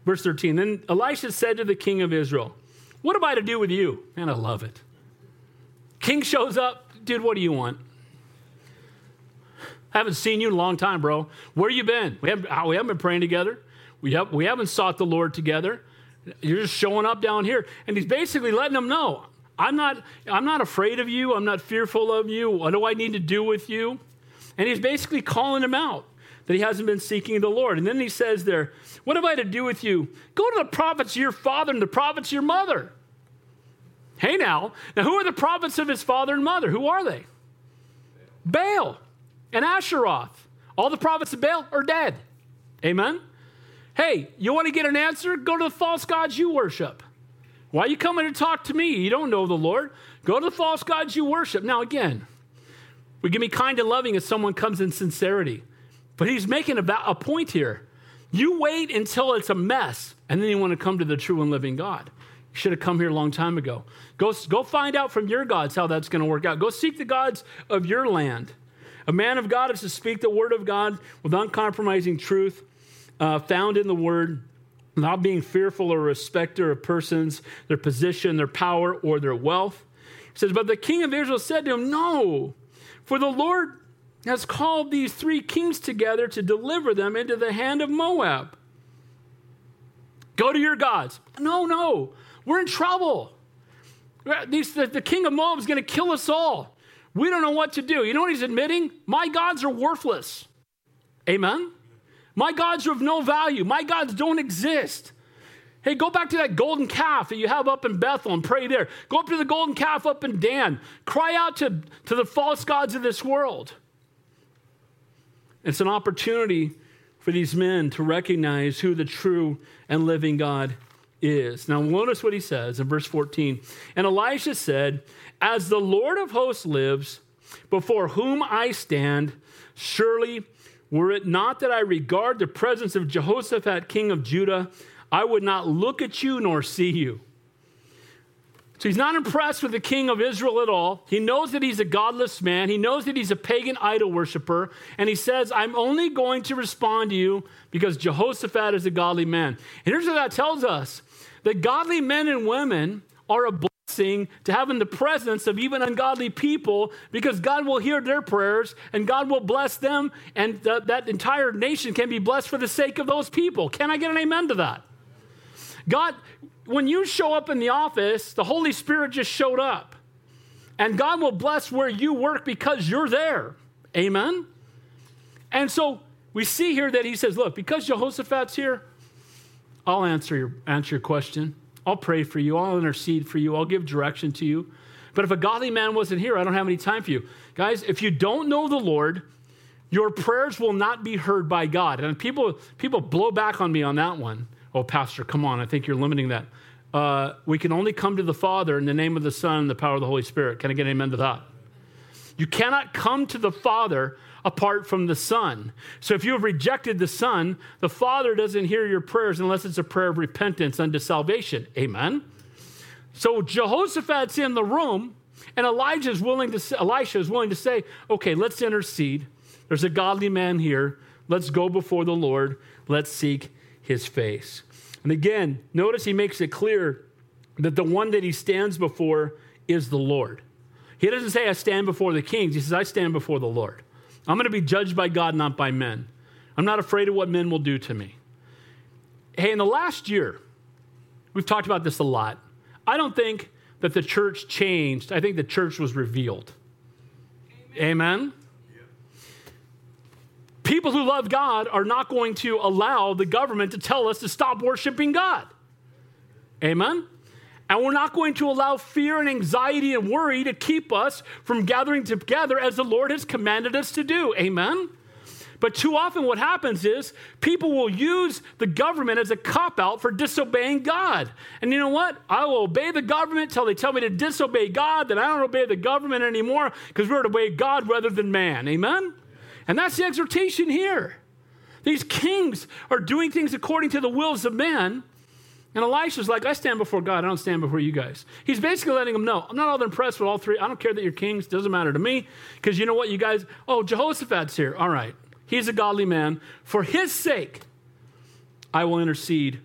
Verse 13. Then Elisha said to the king of Israel, What am I to do with you? Man, I love it. King shows up. Dude, what do you want? I haven't seen you in a long time, bro. Where you been? We haven't, uh, we haven't been praying together. We, have, we haven't sought the Lord together. You're just showing up down here. And he's basically letting them know I'm not, I'm not afraid of you. I'm not fearful of you. What do I need to do with you? And he's basically calling him out that he hasn't been seeking the Lord. And then he says there, What have I to do with you? Go to the prophets of your father and the prophets of your mother. Hey now, now who are the prophets of his father and mother? Who are they? Baal and Asheroth. All the prophets of Baal are dead. Amen? Hey, you want to get an answer? Go to the false gods you worship. Why are you coming to talk to me? You don't know the Lord. Go to the false gods you worship. Now, again, we can be kind and loving if someone comes in sincerity. But he's making a, a point here. You wait until it's a mess, and then you want to come to the true and living God. You should have come here a long time ago. Go, go find out from your gods how that's going to work out. Go seek the gods of your land. A man of God is to speak the word of God with uncompromising truth uh, found in the word, not being fearful or respecter of persons, their position, their power, or their wealth. He says, But the king of Israel said to him, No, for the Lord has called these three kings together to deliver them into the hand of Moab. Go to your gods. No, no, we're in trouble. These, the, the king of Moab is going to kill us all. We don't know what to do. You know what he's admitting? My gods are worthless. Amen? My gods are of no value. My gods don't exist. Hey, go back to that golden calf that you have up in Bethel and pray there. Go up to the golden calf up in Dan. Cry out to, to the false gods of this world. It's an opportunity for these men to recognize who the true and living God is. Now, notice what he says in verse 14. And Elisha said, As the Lord of hosts lives, before whom I stand, surely were it not that I regard the presence of Jehoshaphat, king of Judah, I would not look at you nor see you. So he's not impressed with the king of Israel at all. He knows that he's a godless man. He knows that he's a pagan idol worshiper. And he says, I'm only going to respond to you because Jehoshaphat is a godly man. And here's what that tells us that godly men and women are a blessing to have in the presence of even ungodly people because God will hear their prayers and God will bless them. And th- that entire nation can be blessed for the sake of those people. Can I get an amen to that? God, when you show up in the office, the Holy Spirit just showed up. And God will bless where you work because you're there. Amen? And so we see here that he says, Look, because Jehoshaphat's here, I'll answer your, answer your question. I'll pray for you. I'll intercede for you. I'll give direction to you. But if a godly man wasn't here, I don't have any time for you. Guys, if you don't know the Lord, your prayers will not be heard by God. And people, people blow back on me on that one. Oh, Pastor, come on. I think you're limiting that uh, we can only come to the Father in the name of the Son and the power of the Holy Spirit. Can I get an amen to that? You cannot come to the Father apart from the Son. So if you have rejected the Son, the Father doesn't hear your prayers unless it's a prayer of repentance unto salvation. Amen. So Jehoshaphat's in the room, and Elijah is willing to Elisha is willing to say, okay, let's intercede. There's a godly man here. Let's go before the Lord. Let's seek his face. And again, notice he makes it clear that the one that he stands before is the Lord. He doesn't say, I stand before the kings. He says, I stand before the Lord. I'm going to be judged by God, not by men. I'm not afraid of what men will do to me. Hey, in the last year, we've talked about this a lot. I don't think that the church changed, I think the church was revealed. Amen? Amen? People who love God are not going to allow the government to tell us to stop worshiping God. Amen? And we're not going to allow fear and anxiety and worry to keep us from gathering together as the Lord has commanded us to do. Amen? But too often, what happens is people will use the government as a cop out for disobeying God. And you know what? I will obey the government till they tell me to disobey God, then I don't obey the government anymore because we're to obey God rather than man. Amen? And that's the exhortation here. These kings are doing things according to the wills of man. And Elisha's like, I stand before God, I don't stand before you guys. He's basically letting them know, I'm not all that impressed with all three. I don't care that you're kings, doesn't matter to me. Because you know what, you guys, oh, Jehoshaphat's here. All right. He's a godly man. For his sake, I will intercede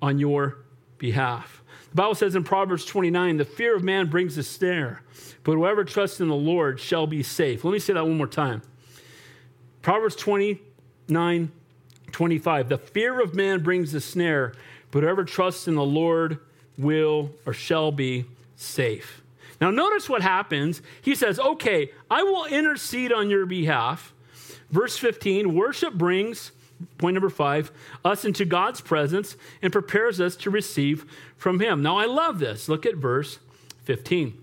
on your behalf. The Bible says in Proverbs 29 the fear of man brings a snare, but whoever trusts in the Lord shall be safe. Let me say that one more time. Proverbs 29 25. The fear of man brings a snare, but whoever trusts in the Lord will or shall be safe. Now, notice what happens. He says, Okay, I will intercede on your behalf. Verse 15 worship brings, point number five, us into God's presence and prepares us to receive from Him. Now, I love this. Look at verse 15.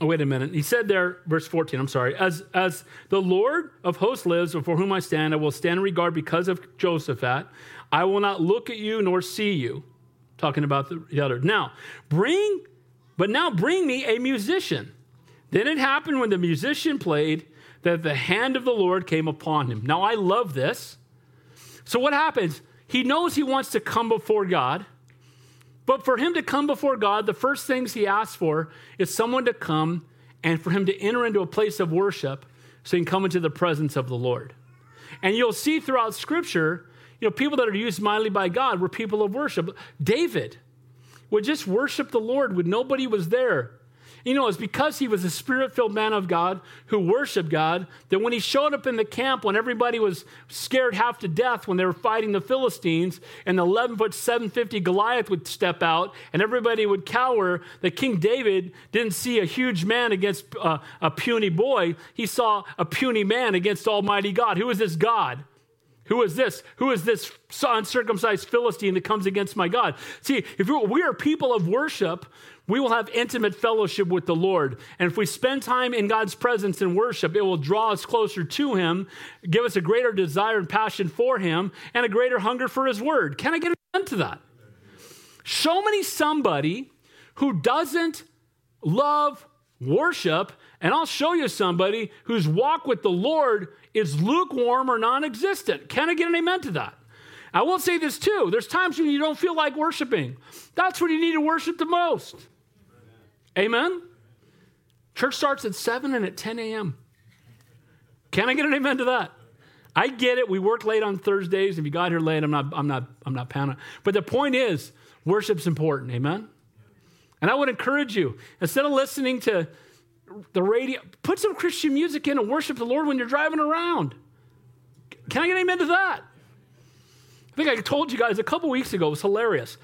Oh, wait a minute. He said there, verse 14, I'm sorry. As, as the Lord of hosts lives, before whom I stand, I will stand in regard because of Jehoshaphat. I will not look at you nor see you. Talking about the, the other. Now, bring, but now bring me a musician then it happened when the musician played that the hand of the Lord came upon him. Now, I love this. So, what happens? He knows he wants to come before God, but for him to come before God, the first things he asks for is someone to come and for him to enter into a place of worship so he can come into the presence of the Lord. And you'll see throughout Scripture, you know, people that are used mightily by God were people of worship. David would just worship the Lord when nobody was there. You know, it's because he was a spirit filled man of God who worshiped God that when he showed up in the camp, when everybody was scared half to death when they were fighting the Philistines, and the 11 foot 750 Goliath would step out and everybody would cower, that King David didn't see a huge man against uh, a puny boy. He saw a puny man against Almighty God. Who is this God? Who is this? Who is this uncircumcised Philistine that comes against my God? See, if we are people of worship, we will have intimate fellowship with the Lord. And if we spend time in God's presence and worship, it will draw us closer to Him, give us a greater desire and passion for Him, and a greater hunger for His Word. Can I get into that? Show me somebody who doesn't love worship, and I'll show you somebody whose walk with the Lord is lukewarm or non existent. Can I get an amen to that? I will say this too there's times when you don't feel like worshiping. That's when you need to worship the most. Amen? Church starts at 7 and at 10 a.m. Can I get an amen to that? I get it. We work late on Thursdays. If you got here late, I'm not, I'm not, I'm not pounding. But the point is, worship's important. Amen? And I would encourage you, instead of listening to the radio, put some Christian music in and worship the Lord when you're driving around. Can I get an amen to that? I think I told you guys a couple weeks ago, it was hilarious.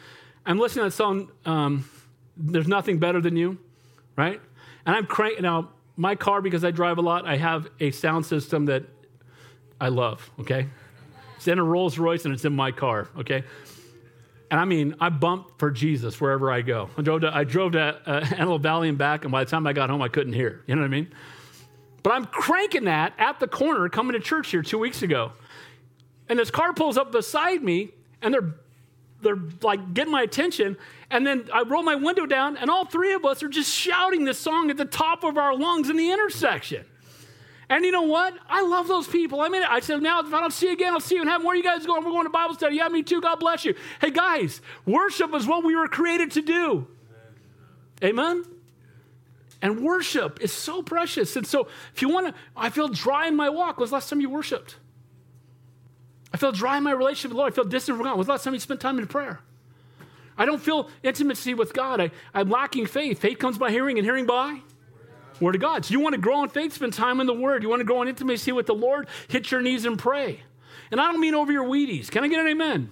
I'm listening to that song, um, there's nothing better than you, right? And I'm cranking now. My car, because I drive a lot, I have a sound system that I love. Okay, it's in a Rolls Royce and it's in my car. Okay, and I mean, I bump for Jesus wherever I go. I drove to, I drove to uh, Antelope Valley and back, and by the time I got home, I couldn't hear. You know what I mean? But I'm cranking that at the corner coming to church here two weeks ago. And this car pulls up beside me, and they're they're like getting my attention. And then I roll my window down, and all three of us are just shouting this song at the top of our lungs in the intersection. And you know what? I love those people. I mean, I said, now if I don't see you again, I'll see you in heaven. Where are you guys going? We're going to Bible study. Yeah, me too. God bless you. Hey, guys, worship is what we were created to do. Amen? And worship is so precious. And so, if you want to, I feel dry in my walk. Was last time you worshiped? I feel dry in my relationship with the Lord. I feel distant from God. When's the last time you spent time in prayer? I don't feel intimacy with God. I, I'm lacking faith. Faith comes by hearing, and hearing by Word of God. So you want to grow in faith, spend time in the Word. You want to grow in intimacy with the Lord, hit your knees and pray. And I don't mean over your Wheaties. Can I get an amen?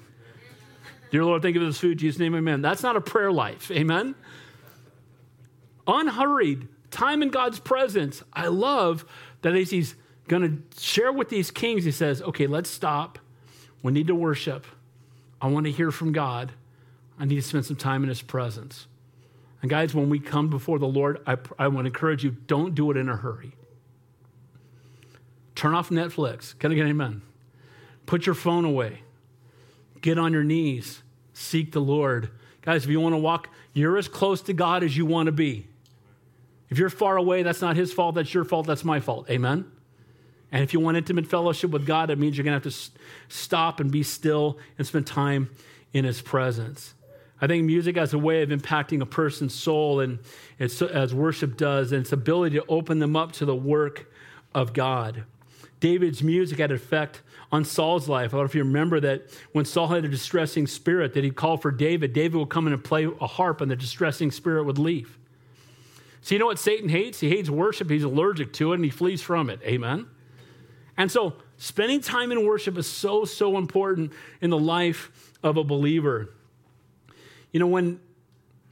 Dear Lord, thank you for this food. Jesus' name, amen. That's not a prayer life. Amen? Unhurried, time in God's presence. I love that as he's going to share with these kings, he says, okay, let's stop. We need to worship. I want to hear from God. I need to spend some time in His presence. And guys, when we come before the Lord, I, I want to encourage you don't do it in a hurry. Turn off Netflix. Can I get amen? Put your phone away. Get on your knees. Seek the Lord. Guys, if you want to walk, you're as close to God as you want to be. If you're far away, that's not His fault. That's your fault. That's my fault. Amen? And if you want intimate fellowship with God, it means you're going to have to stop and be still and spend time in His presence. I think music has a way of impacting a person's soul, and as worship does, and its ability to open them up to the work of God. David's music had an effect on Saul's life. I don't know if you remember that when Saul had a distressing spirit, that he'd call for David. David would come in and play a harp, and the distressing spirit would leave. So, you know what Satan hates? He hates worship. He's allergic to it, and he flees from it. Amen? And so, spending time in worship is so, so important in the life of a believer. You know, when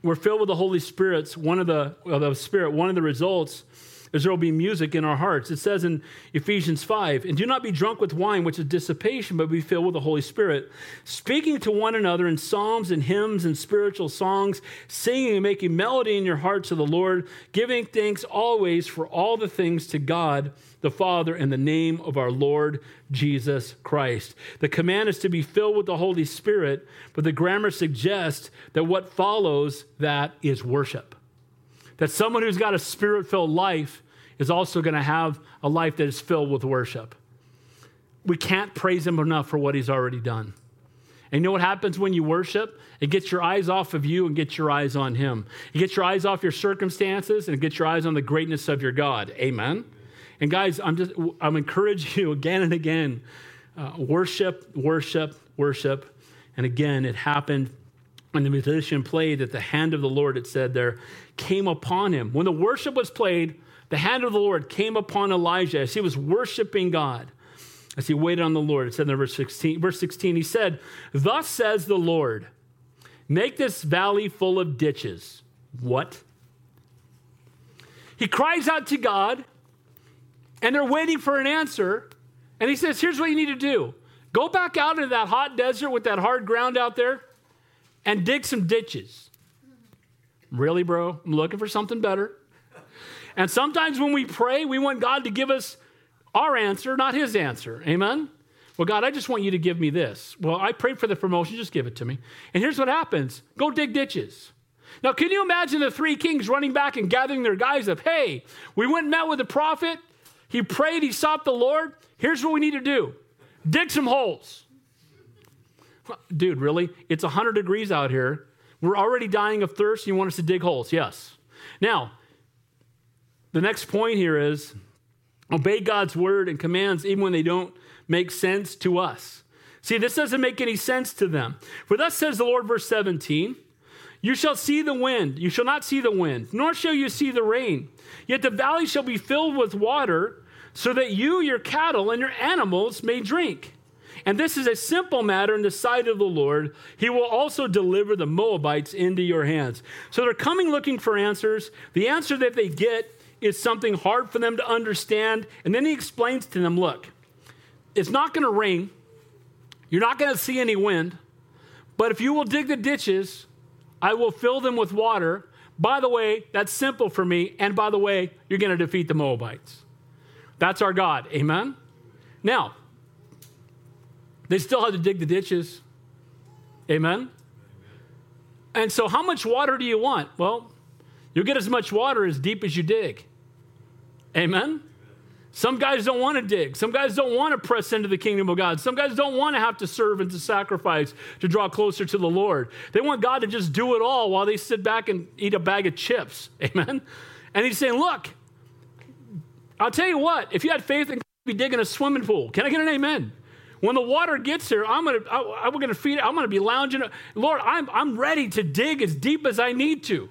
we're filled with the Holy Spirit, one of the, well, the Spirit, one of the results is there will be music in our hearts. It says in Ephesians 5, and do not be drunk with wine, which is dissipation, but be filled with the Holy Spirit, speaking to one another in psalms and hymns and spiritual songs, singing and making melody in your hearts to the Lord, giving thanks always for all the things to God the Father in the name of our Lord Jesus Christ. The command is to be filled with the Holy Spirit, but the grammar suggests that what follows that is worship. That someone who's got a spirit filled life is also going to have a life that is filled with worship. We can't praise him enough for what he's already done. And you know what happens when you worship? It gets your eyes off of you and gets your eyes on him. It gets your eyes off your circumstances and it gets your eyes on the greatness of your God. Amen. And guys, I'm just I'm encouraging you again and again. Uh, worship, worship, worship. And again, it happened when the musician played that the hand of the Lord, it said there, came upon him. When the worship was played, the hand of the Lord came upon Elijah as he was worshiping God, as he waited on the Lord. It said in verse 16, verse 16, he said, Thus says the Lord, make this valley full of ditches. What? He cries out to God, and they're waiting for an answer. And he says, Here's what you need to do go back out into that hot desert with that hard ground out there and dig some ditches. Really, bro? I'm looking for something better. And sometimes when we pray, we want God to give us our answer, not his answer. Amen? Well, God, I just want you to give me this. Well, I prayed for the promotion, just give it to me. And here's what happens go dig ditches. Now, can you imagine the three kings running back and gathering their guys up? Hey, we went and met with the prophet. He prayed, he sought the Lord. Here's what we need to do dig some holes. Dude, really? It's 100 degrees out here. We're already dying of thirst. You want us to dig holes? Yes. Now, the next point here is obey God's word and commands even when they don't make sense to us. See, this doesn't make any sense to them. For thus says the Lord, verse 17 You shall see the wind, you shall not see the wind, nor shall you see the rain. Yet the valley shall be filled with water, so that you, your cattle, and your animals may drink. And this is a simple matter in the sight of the Lord. He will also deliver the Moabites into your hands. So they're coming looking for answers. The answer that they get is something hard for them to understand. And then he explains to them look, it's not going to rain. You're not going to see any wind. But if you will dig the ditches, I will fill them with water. By the way, that's simple for me. And by the way, you're going to defeat the Moabites. That's our God. Amen? Now, they still had to dig the ditches. Amen? And so, how much water do you want? Well, you'll get as much water as deep as you dig. Amen? Some guys don't want to dig. Some guys don't want to press into the kingdom of God. Some guys don't want to have to serve and to sacrifice to draw closer to the Lord. They want God to just do it all while they sit back and eat a bag of chips. Amen? And he's saying, Look, I'll tell you what, if you had faith in be digging a swimming pool. Can I get an amen? When the water gets here, I'm gonna, I, I'm gonna feed. it. I'm gonna be lounging. Lord, I'm, I'm ready to dig as deep as I need to.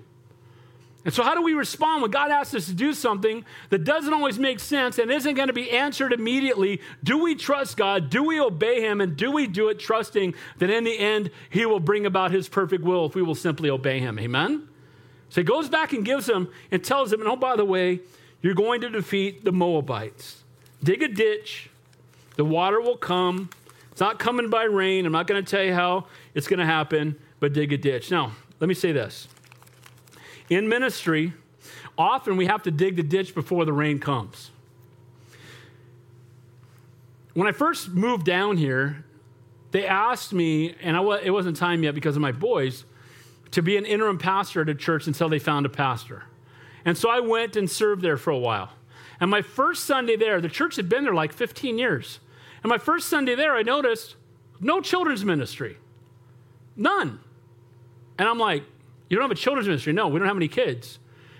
And so, how do we respond when God asks us to do something that doesn't always make sense and isn't going to be answered immediately? Do we trust God? Do we obey Him? And do we do it trusting that in the end, He will bring about His perfect will if we will simply obey Him? Amen? So, He goes back and gives them and tells them, and oh, by the way, you're going to defeat the Moabites. Dig a ditch, the water will come. It's not coming by rain. I'm not going to tell you how it's going to happen, but dig a ditch. Now, let me say this. In ministry, often we have to dig the ditch before the rain comes. When I first moved down here, they asked me, and I, it wasn't time yet because of my boys, to be an interim pastor at a church until they found a pastor. And so I went and served there for a while. And my first Sunday there, the church had been there like 15 years. And my first Sunday there, I noticed no children's ministry. None. And I'm like, you don't have a children's ministry? No, we don't have any kids.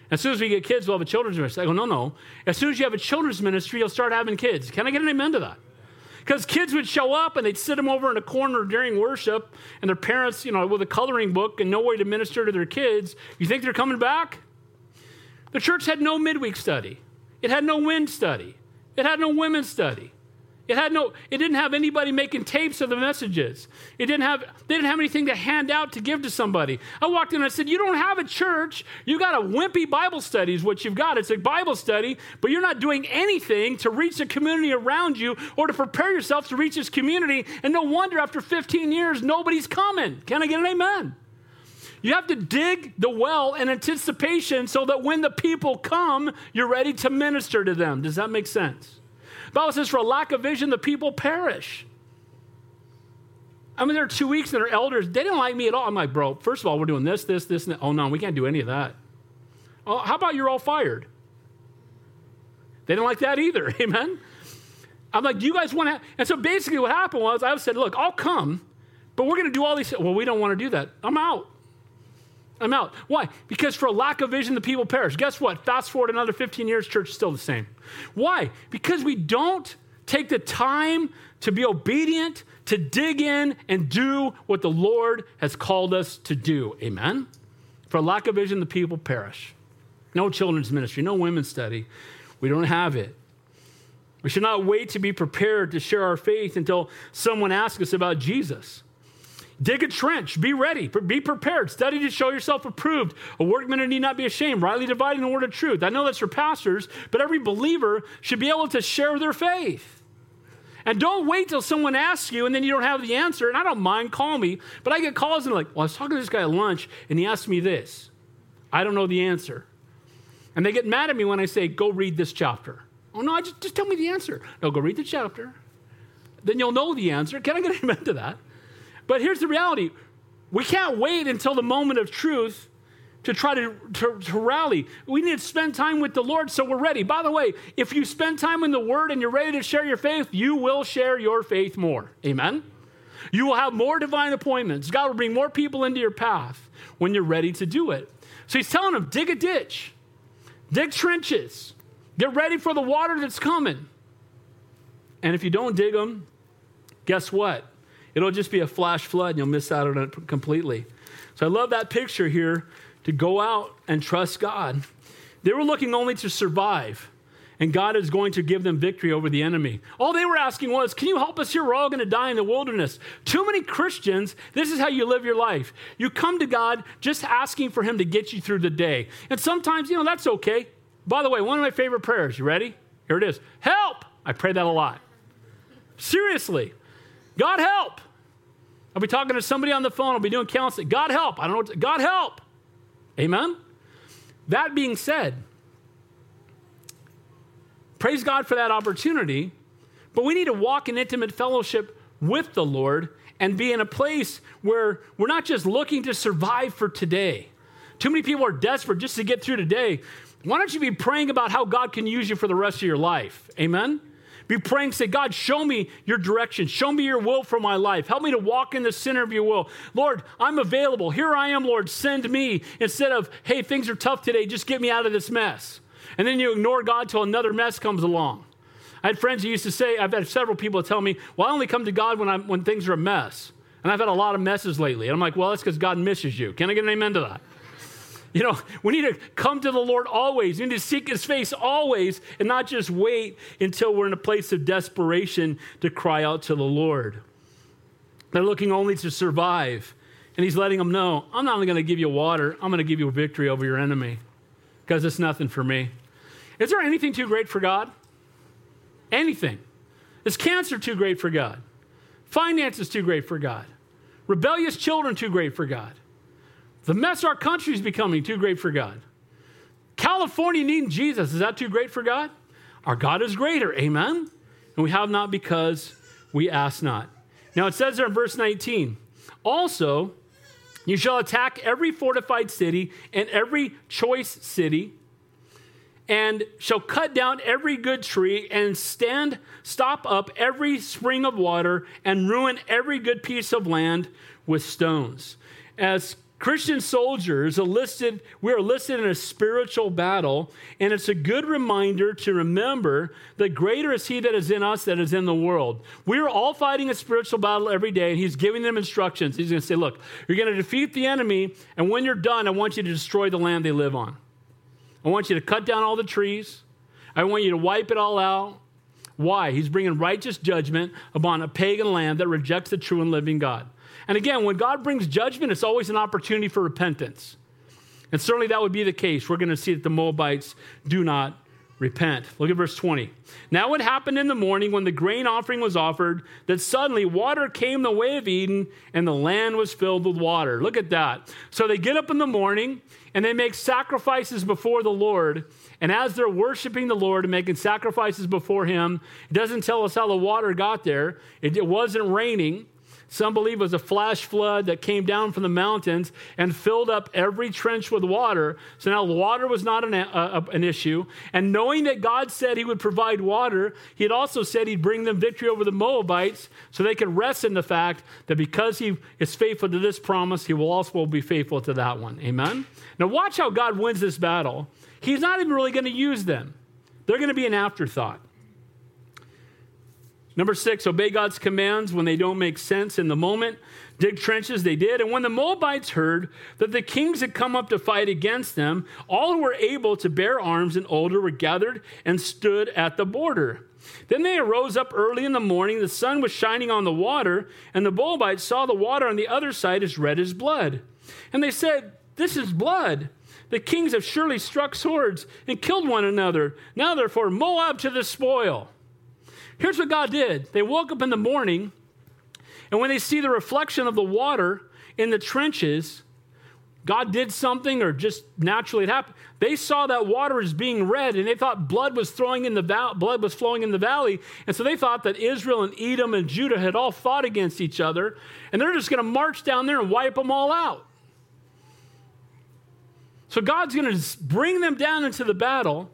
As soon as we get kids, we'll have a children's ministry. I go, no, no. As soon as you have a children's ministry, you'll start having kids. Can I get an amen to that? Because kids would show up and they'd sit them over in a corner during worship, and their parents, you know, with a coloring book and no way to minister to their kids. You think they're coming back? The church had no midweek study. It had no wind study. It had no women's study. It had no, it didn't have anybody making tapes of the messages. It didn't have, they didn't have anything to hand out to give to somebody. I walked in and I said, You don't have a church. You got a wimpy Bible study, is what you've got. It's a Bible study, but you're not doing anything to reach the community around you or to prepare yourself to reach this community. And no wonder after 15 years, nobody's coming. Can I get an amen? You have to dig the well in anticipation so that when the people come, you're ready to minister to them. Does that make sense? Bible says, for a lack of vision, the people perish. I mean, there are two weeks and our elders, they didn't like me at all. I'm like, bro, first of all, we're doing this, this, this, and that. Oh, no, we can't do any of that. Oh, how about you're all fired? They didn't like that either. Amen? I'm like, do you guys want to? And so basically what happened was I said, look, I'll come, but we're going to do all these. Well, we don't want to do that. I'm out. I'm out. Why? Because for a lack of vision, the people perish. Guess what? Fast forward another 15 years, church is still the same. Why? Because we don't take the time to be obedient, to dig in and do what the Lord has called us to do. Amen? For lack of vision, the people perish. No children's ministry, no women's study. We don't have it. We should not wait to be prepared to share our faith until someone asks us about Jesus. Dig a trench. Be ready. Be prepared. Study to show yourself approved. A workman who need not be ashamed. Rightly dividing the word of truth. I know that's for pastors, but every believer should be able to share their faith. And don't wait till someone asks you and then you don't have the answer. And I don't mind, call me. But I get calls and like, well, I was talking to this guy at lunch and he asked me this. I don't know the answer. And they get mad at me when I say, go read this chapter. Oh, no, just, just tell me the answer. No, go read the chapter. Then you'll know the answer. Can I get amen to that? But here's the reality we can't wait until the moment of truth to try to, to, to, rally. We need to spend time with the Lord so we're ready. By the way, if you spend time in the Word and you're ready to share your faith, you will share your faith more. Amen? You will have more divine appointments. God will bring more people into your path when you're ready to do it. So he's telling them dig a ditch, dig trenches, get ready for the water that's coming. And if you don't dig them, guess what? It'll just be a flash flood and you'll miss out on it completely. So I love that picture here to go out and trust God. They were looking only to survive, and God is going to give them victory over the enemy. All they were asking was, Can you help us here? We're all going to die in the wilderness. Too many Christians, this is how you live your life. You come to God just asking for Him to get you through the day. And sometimes, you know, that's okay. By the way, one of my favorite prayers, you ready? Here it is Help! I pray that a lot. Seriously. God help. I'll be talking to somebody on the phone. I'll be doing counseling. God help. I don't know. What to, God help. Amen. That being said, praise God for that opportunity, but we need to walk in intimate fellowship with the Lord and be in a place where we're not just looking to survive for today. Too many people are desperate just to get through today. Why don't you be praying about how God can use you for the rest of your life? Amen. Be praying, say, God, show me your direction. Show me your will for my life. Help me to walk in the center of your will. Lord, I'm available. Here I am, Lord. Send me instead of, hey, things are tough today. Just get me out of this mess. And then you ignore God till another mess comes along. I had friends who used to say, I've had several people tell me, well, I only come to God when, I'm, when things are a mess. And I've had a lot of messes lately. And I'm like, well, that's because God misses you. Can I get an amen to that? You know, we need to come to the Lord always. We need to seek his face always and not just wait until we're in a place of desperation to cry out to the Lord. They're looking only to survive. And he's letting them know, I'm not only going to give you water, I'm going to give you victory over your enemy because it's nothing for me. Is there anything too great for God? Anything. Is cancer too great for God? Finances too great for God. Rebellious children too great for God. The mess our country is becoming too great for God. California needing Jesus, is that too great for God? Our God is greater, amen? And we have not because we ask not. Now it says there in verse 19, also, you shall attack every fortified city and every choice city, and shall cut down every good tree and stand, stop up every spring of water and ruin every good piece of land with stones. As Christian soldiers are listed, we are listed in a spiritual battle, and it's a good reminder to remember that greater is He that is in us that is in the world. We are all fighting a spiritual battle every day, and He's giving them instructions. He's going to say, Look, you're going to defeat the enemy, and when you're done, I want you to destroy the land they live on. I want you to cut down all the trees, I want you to wipe it all out. Why? He's bringing righteous judgment upon a pagan land that rejects the true and living God. And again, when God brings judgment, it's always an opportunity for repentance. And certainly that would be the case. We're going to see that the Moabites do not repent. Look at verse 20. Now it happened in the morning when the grain offering was offered that suddenly water came the way of Edom and the land was filled with water. Look at that. So they get up in the morning and they make sacrifices before the Lord. And as they're worshiping the Lord and making sacrifices before Him, it doesn't tell us how the water got there. It, it wasn't raining. Some believe it was a flash flood that came down from the mountains and filled up every trench with water. So now water was not an, uh, an issue. And knowing that God said he would provide water, he had also said he'd bring them victory over the Moabites so they could rest in the fact that because he is faithful to this promise, he will also be faithful to that one. Amen? Now, watch how God wins this battle. He's not even really going to use them, they're going to be an afterthought. Number six, obey God's commands when they don't make sense in the moment. Dig trenches, they did. And when the Moabites heard that the kings had come up to fight against them, all who were able to bear arms and older were gathered and stood at the border. Then they arose up early in the morning. The sun was shining on the water, and the Moabites saw the water on the other side as red as blood. And they said, This is blood. The kings have surely struck swords and killed one another. Now, therefore, Moab to the spoil. Here's what God did they woke up in the morning, and when they see the reflection of the water in the trenches, God did something or just naturally it happened. They saw that water is being red and they thought blood was throwing in the val- blood was flowing in the valley. And so they thought that Israel and Edom and Judah had all fought against each other and they're just going to march down there and wipe them all out. So God's going to bring them down into the battle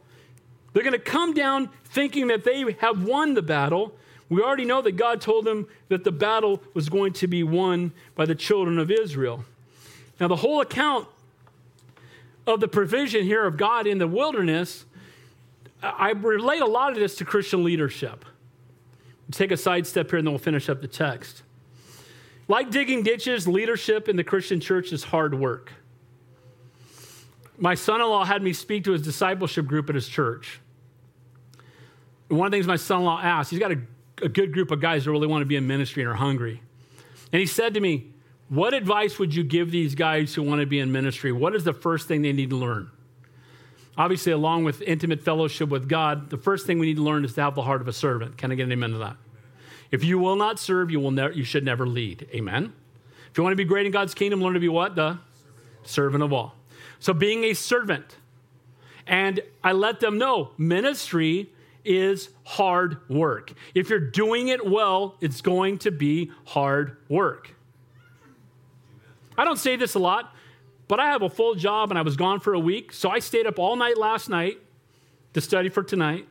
they're going to come down thinking that they have won the battle. We already know that God told them that the battle was going to be won by the children of Israel. Now, the whole account of the provision here of God in the wilderness, I relate a lot of this to Christian leadership. We'll take a side step here and then we'll finish up the text. Like digging ditches, leadership in the Christian church is hard work. My son in law had me speak to his discipleship group at his church. One of the things my son in law asked, he's got a, a good group of guys that really want to be in ministry and are hungry. And he said to me, What advice would you give these guys who want to be in ministry? What is the first thing they need to learn? Obviously, along with intimate fellowship with God, the first thing we need to learn is to have the heart of a servant. Can I get an amen to that? If you will not serve, you will never, you should never lead. Amen. If you want to be great in God's kingdom, learn to be what? The servant of all. So being a servant. And I let them know ministry is hard work. If you're doing it well, it's going to be hard work. I don't say this a lot, but I have a full job and I was gone for a week. So I stayed up all night last night to study for tonight,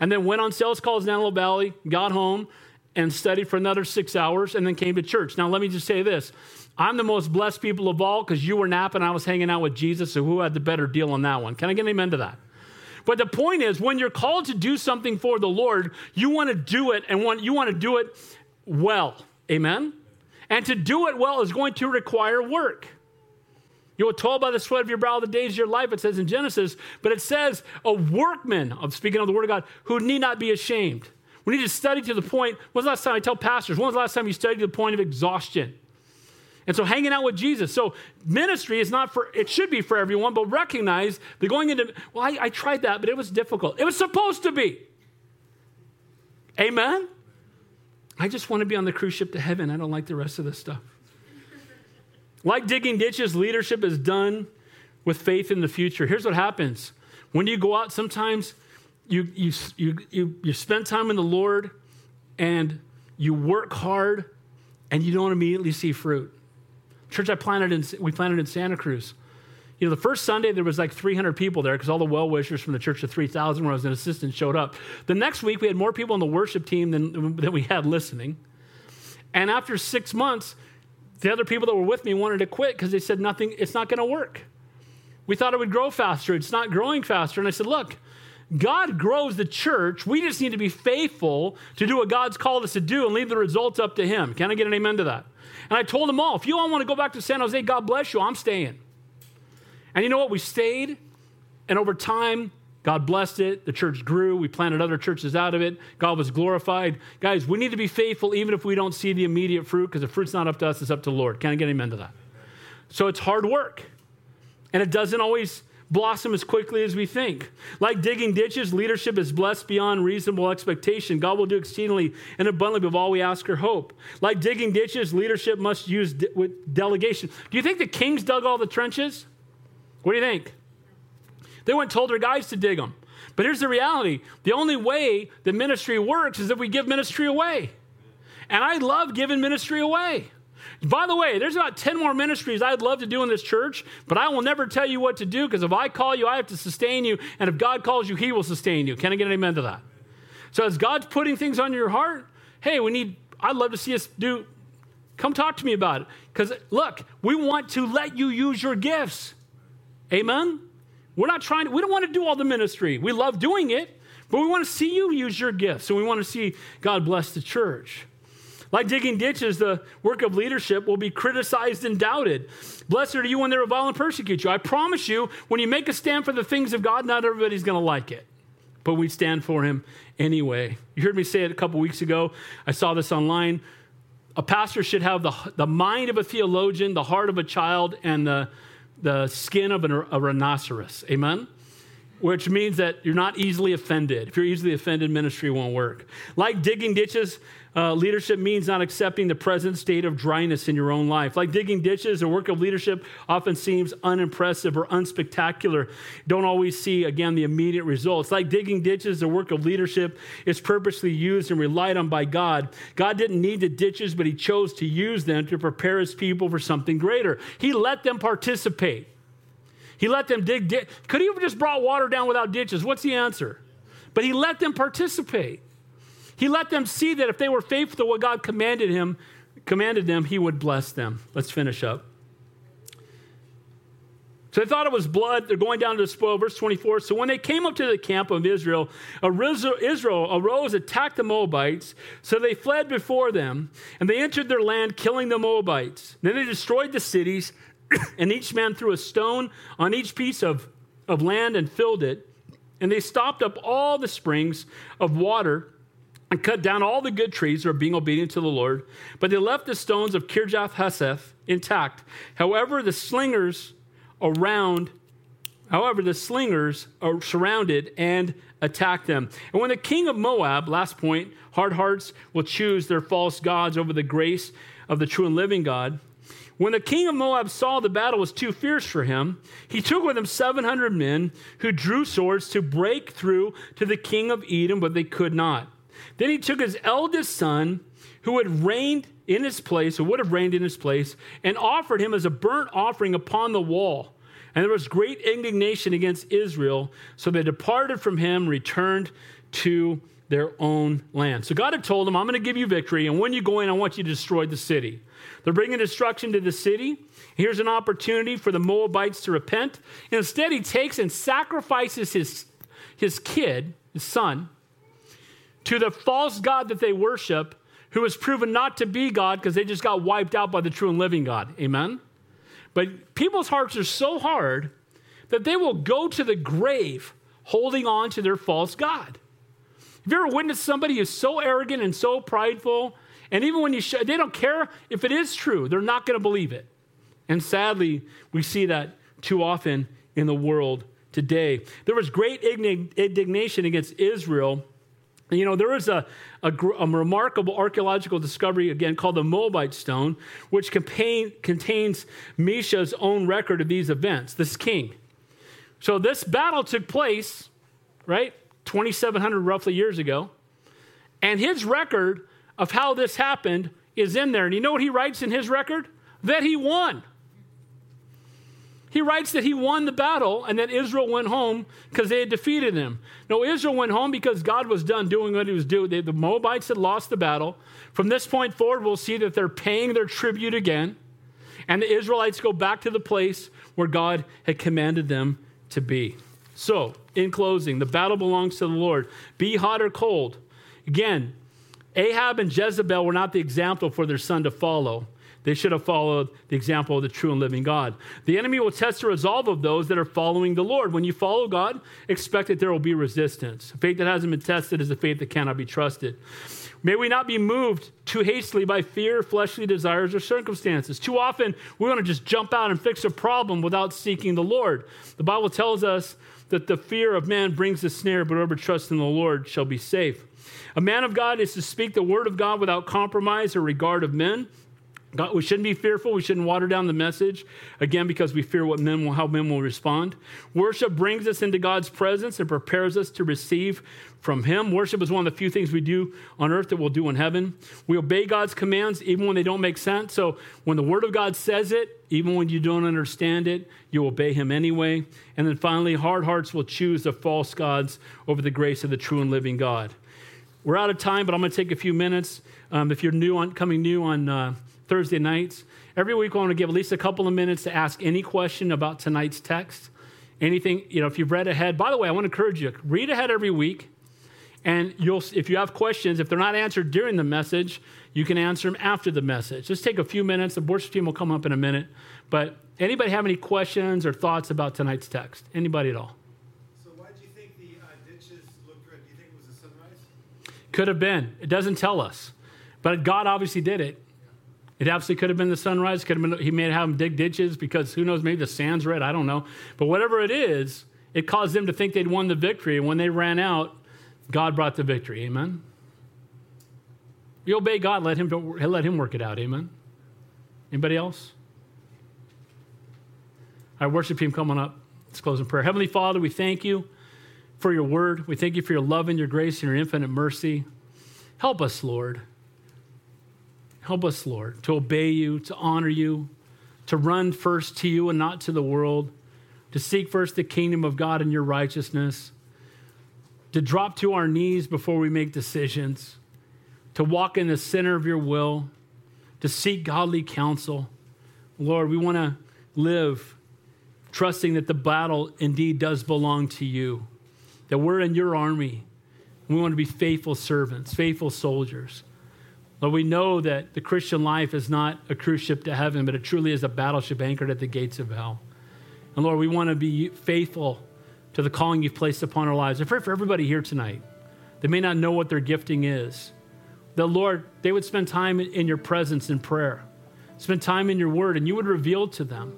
and then went on sales calls in Antelope Valley, got home, and studied for another six hours, and then came to church. Now, let me just say this I'm the most blessed people of all because you were napping, I was hanging out with Jesus, so who had the better deal on that one? Can I get an amen to that? But the point is, when you're called to do something for the Lord, you want to do it and want, you want to do it well. Amen? And to do it well is going to require work. You were told by the sweat of your brow the days of your life, it says in Genesis, but it says a workman, of speaking of the word of God, who need not be ashamed. We need to study to the point. When's the last time I tell pastors? When was the last time you studied to the point of exhaustion? And so hanging out with Jesus. So ministry is not for, it should be for everyone, but recognize that going into, well, I, I tried that, but it was difficult. It was supposed to be. Amen? I just want to be on the cruise ship to heaven. I don't like the rest of this stuff. Like digging ditches, leadership is done with faith in the future. Here's what happens when you go out, sometimes you, you, you, you, you spend time in the Lord and you work hard and you don't immediately see fruit. Church I planted in, we planted in Santa Cruz. You know, the first Sunday there was like 300 people there because all the well wishers from the church of 3,000 when I was an assistant showed up. The next week we had more people on the worship team than, than we had listening. And after six months, the other people that were with me wanted to quit because they said nothing, it's not going to work. We thought it would grow faster. It's not growing faster. And I said, look, God grows the church. We just need to be faithful to do what God's called us to do and leave the results up to Him. Can I get an amen to that? And I told them all, if you all want to go back to San Jose, God bless you, I'm staying. And you know what? We stayed, and over time, God blessed it. The church grew. We planted other churches out of it. God was glorified. Guys, we need to be faithful even if we don't see the immediate fruit because the fruit's not up to us, it's up to the Lord. Can I get amen to that? So it's hard work. And it doesn't always blossom as quickly as we think. Like digging ditches, leadership is blessed beyond reasonable expectation. God will do exceedingly and abundantly of all we ask or hope. Like digging ditches, leadership must use de- with delegation. Do you think the kings dug all the trenches? What do you think? They went and told their guys to dig them. But here's the reality the only way the ministry works is if we give ministry away. And I love giving ministry away. By the way, there's about 10 more ministries I'd love to do in this church, but I will never tell you what to do because if I call you, I have to sustain you. And if God calls you, He will sustain you. Can I get an amen to that? So as God's putting things on your heart, hey, we need, I'd love to see us do, come talk to me about it. Because look, we want to let you use your gifts. Amen? We're not trying to, we don't want to do all the ministry. We love doing it, but we want to see you use your gifts. And we want to see God bless the church. Like digging ditches, the work of leadership will be criticized and doubted. Blessed are you when they revile and persecute you. I promise you, when you make a stand for the things of God, not everybody's going to like it. But we stand for him anyway. You heard me say it a couple weeks ago. I saw this online. A pastor should have the, the mind of a theologian, the heart of a child, and the, the skin of an, a rhinoceros. Amen? Which means that you're not easily offended. If you're easily offended, ministry won't work. Like digging ditches, uh, leadership means not accepting the present state of dryness in your own life. Like digging ditches, the work of leadership often seems unimpressive or unspectacular. Don't always see, again, the immediate results. Like digging ditches, the work of leadership is purposely used and relied on by God. God didn't need the ditches, but He chose to use them to prepare His people for something greater. He let them participate. He let them dig. Di- Could He have just brought water down without ditches? What's the answer? But He let them participate. He let them see that if they were faithful to what God commanded him, commanded them, he would bless them. Let's finish up. So they thought it was blood. They're going down to the spoil. Verse 24. So when they came up to the camp of Israel, Israel arose, attacked the Moabites. So they fled before them, and they entered their land, killing the Moabites. Then they destroyed the cities, and each man threw a stone on each piece of, of land and filled it. And they stopped up all the springs of water and cut down all the good trees that are being obedient to the Lord, but they left the stones of Kir Haraseth intact. However, the slingers around, however, the slingers are surrounded and attacked them. And when the king of Moab, last point, hard hearts will choose their false gods over the grace of the true and living God. When the king of Moab saw the battle was too fierce for him, he took with him 700 men who drew swords to break through to the king of Edom, but they could not. Then he took his eldest son, who had reigned in his place, who would have reigned in his place, and offered him as a burnt offering upon the wall. And there was great indignation against Israel. So they departed from him, returned to their own land. So God had told them, I'm going to give you victory. And when you go in, I want you to destroy the city. They're bringing destruction to the city. Here's an opportunity for the Moabites to repent. instead, he takes and sacrifices his, his kid, his son, to the false God that they worship, who has proven not to be God because they just got wiped out by the true and living God. Amen? But people's hearts are so hard that they will go to the grave holding on to their false God. Have you ever witnessed somebody who's so arrogant and so prideful, and even when you show, they don't care if it is true, they're not going to believe it. And sadly, we see that too often in the world today. There was great indignation against Israel You know, there is a, a, a, remarkable archaeological discovery, again, called the Moabite stone, which contain, contains Mesha's own record of these events, this king. So this battle took place, right, 2,700 roughly years ago. And his record of how this happened is in there. And you know what he writes in his record? That he won. He writes that he won the battle and that Israel went home because they had defeated him. No, Israel went home because God was done doing what he was doing. They, the Moabites had lost the battle. From this point forward, we'll see that they're paying their tribute again. And the Israelites go back to the place where God had commanded them to be. So, in closing, the battle belongs to the Lord. Be hot or cold. Again, Ahab and Jezebel were not the example for their son to follow. They should have followed the example of the true and living God. The enemy will test the resolve of those that are following the Lord. When you follow God, expect that there will be resistance. Faith that hasn't been tested is a faith that cannot be trusted. May we not be moved too hastily by fear, fleshly desires, or circumstances. Too often, we want to just jump out and fix a problem without seeking the Lord. The Bible tells us that the fear of man brings a snare, but whoever trusts in the Lord shall be safe. A man of God is to speak the word of God without compromise or regard of men. God, we shouldn't be fearful. We shouldn't water down the message, again, because we fear what men will, how men will respond. Worship brings us into God's presence and prepares us to receive from Him. Worship is one of the few things we do on earth that we'll do in heaven. We obey God's commands even when they don't make sense. So when the Word of God says it, even when you don't understand it, you obey Him anyway. And then finally, hard hearts will choose the false gods over the grace of the true and living God. We're out of time, but I'm going to take a few minutes. Um, if you're new on coming new on uh, Thursday nights. Every week, I want to give at least a couple of minutes to ask any question about tonight's text. Anything, you know, if you've read ahead. By the way, I want to encourage you read ahead every week. And you'll, if you have questions, if they're not answered during the message, you can answer them after the message. Just take a few minutes. The worship team will come up in a minute. But anybody have any questions or thoughts about tonight's text? Anybody at all? So why do you think the uh, ditches looked red? Do you think it was a sunrise? Could have been. It doesn't tell us. But God obviously did it. It absolutely could have been the sunrise. Could have been he may have them dig ditches because who knows? Maybe the sand's red. I don't know. But whatever it is, it caused them to think they'd won the victory. And when they ran out, God brought the victory. Amen. You obey God. Let him let him work it out. Amen. Anybody else? Our worship team coming up. Let's close in prayer. Heavenly Father, we thank you for your word. We thank you for your love and your grace and your infinite mercy. Help us, Lord. Help us, Lord, to obey you, to honor you, to run first to you and not to the world, to seek first the kingdom of God and your righteousness, to drop to our knees before we make decisions, to walk in the center of your will, to seek godly counsel. Lord, we want to live trusting that the battle indeed does belong to you, that we're in your army. We want to be faithful servants, faithful soldiers. Lord, we know that the Christian life is not a cruise ship to heaven, but it truly is a battleship anchored at the gates of hell. And Lord, we want to be faithful to the calling you've placed upon our lives. I pray for everybody here tonight. They may not know what their gifting is. The Lord, they would spend time in your presence in prayer, spend time in your word, and you would reveal to them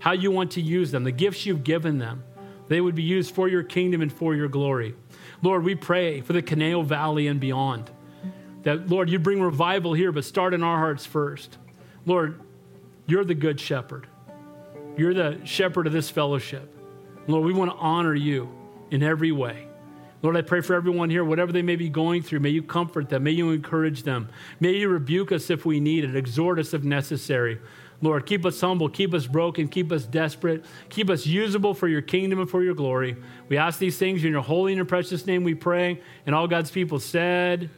how you want to use them, the gifts you've given them. They would be used for your kingdom and for your glory. Lord, we pray for the Conejo Valley and beyond. That, Lord, you bring revival here, but start in our hearts first. Lord, you're the good shepherd. You're the shepherd of this fellowship. Lord, we want to honor you in every way. Lord, I pray for everyone here, whatever they may be going through, may you comfort them, may you encourage them, may you rebuke us if we need it, exhort us if necessary. Lord, keep us humble, keep us broken, keep us desperate, keep us usable for your kingdom and for your glory. We ask these things in your holy and your precious name we pray. And all God's people said,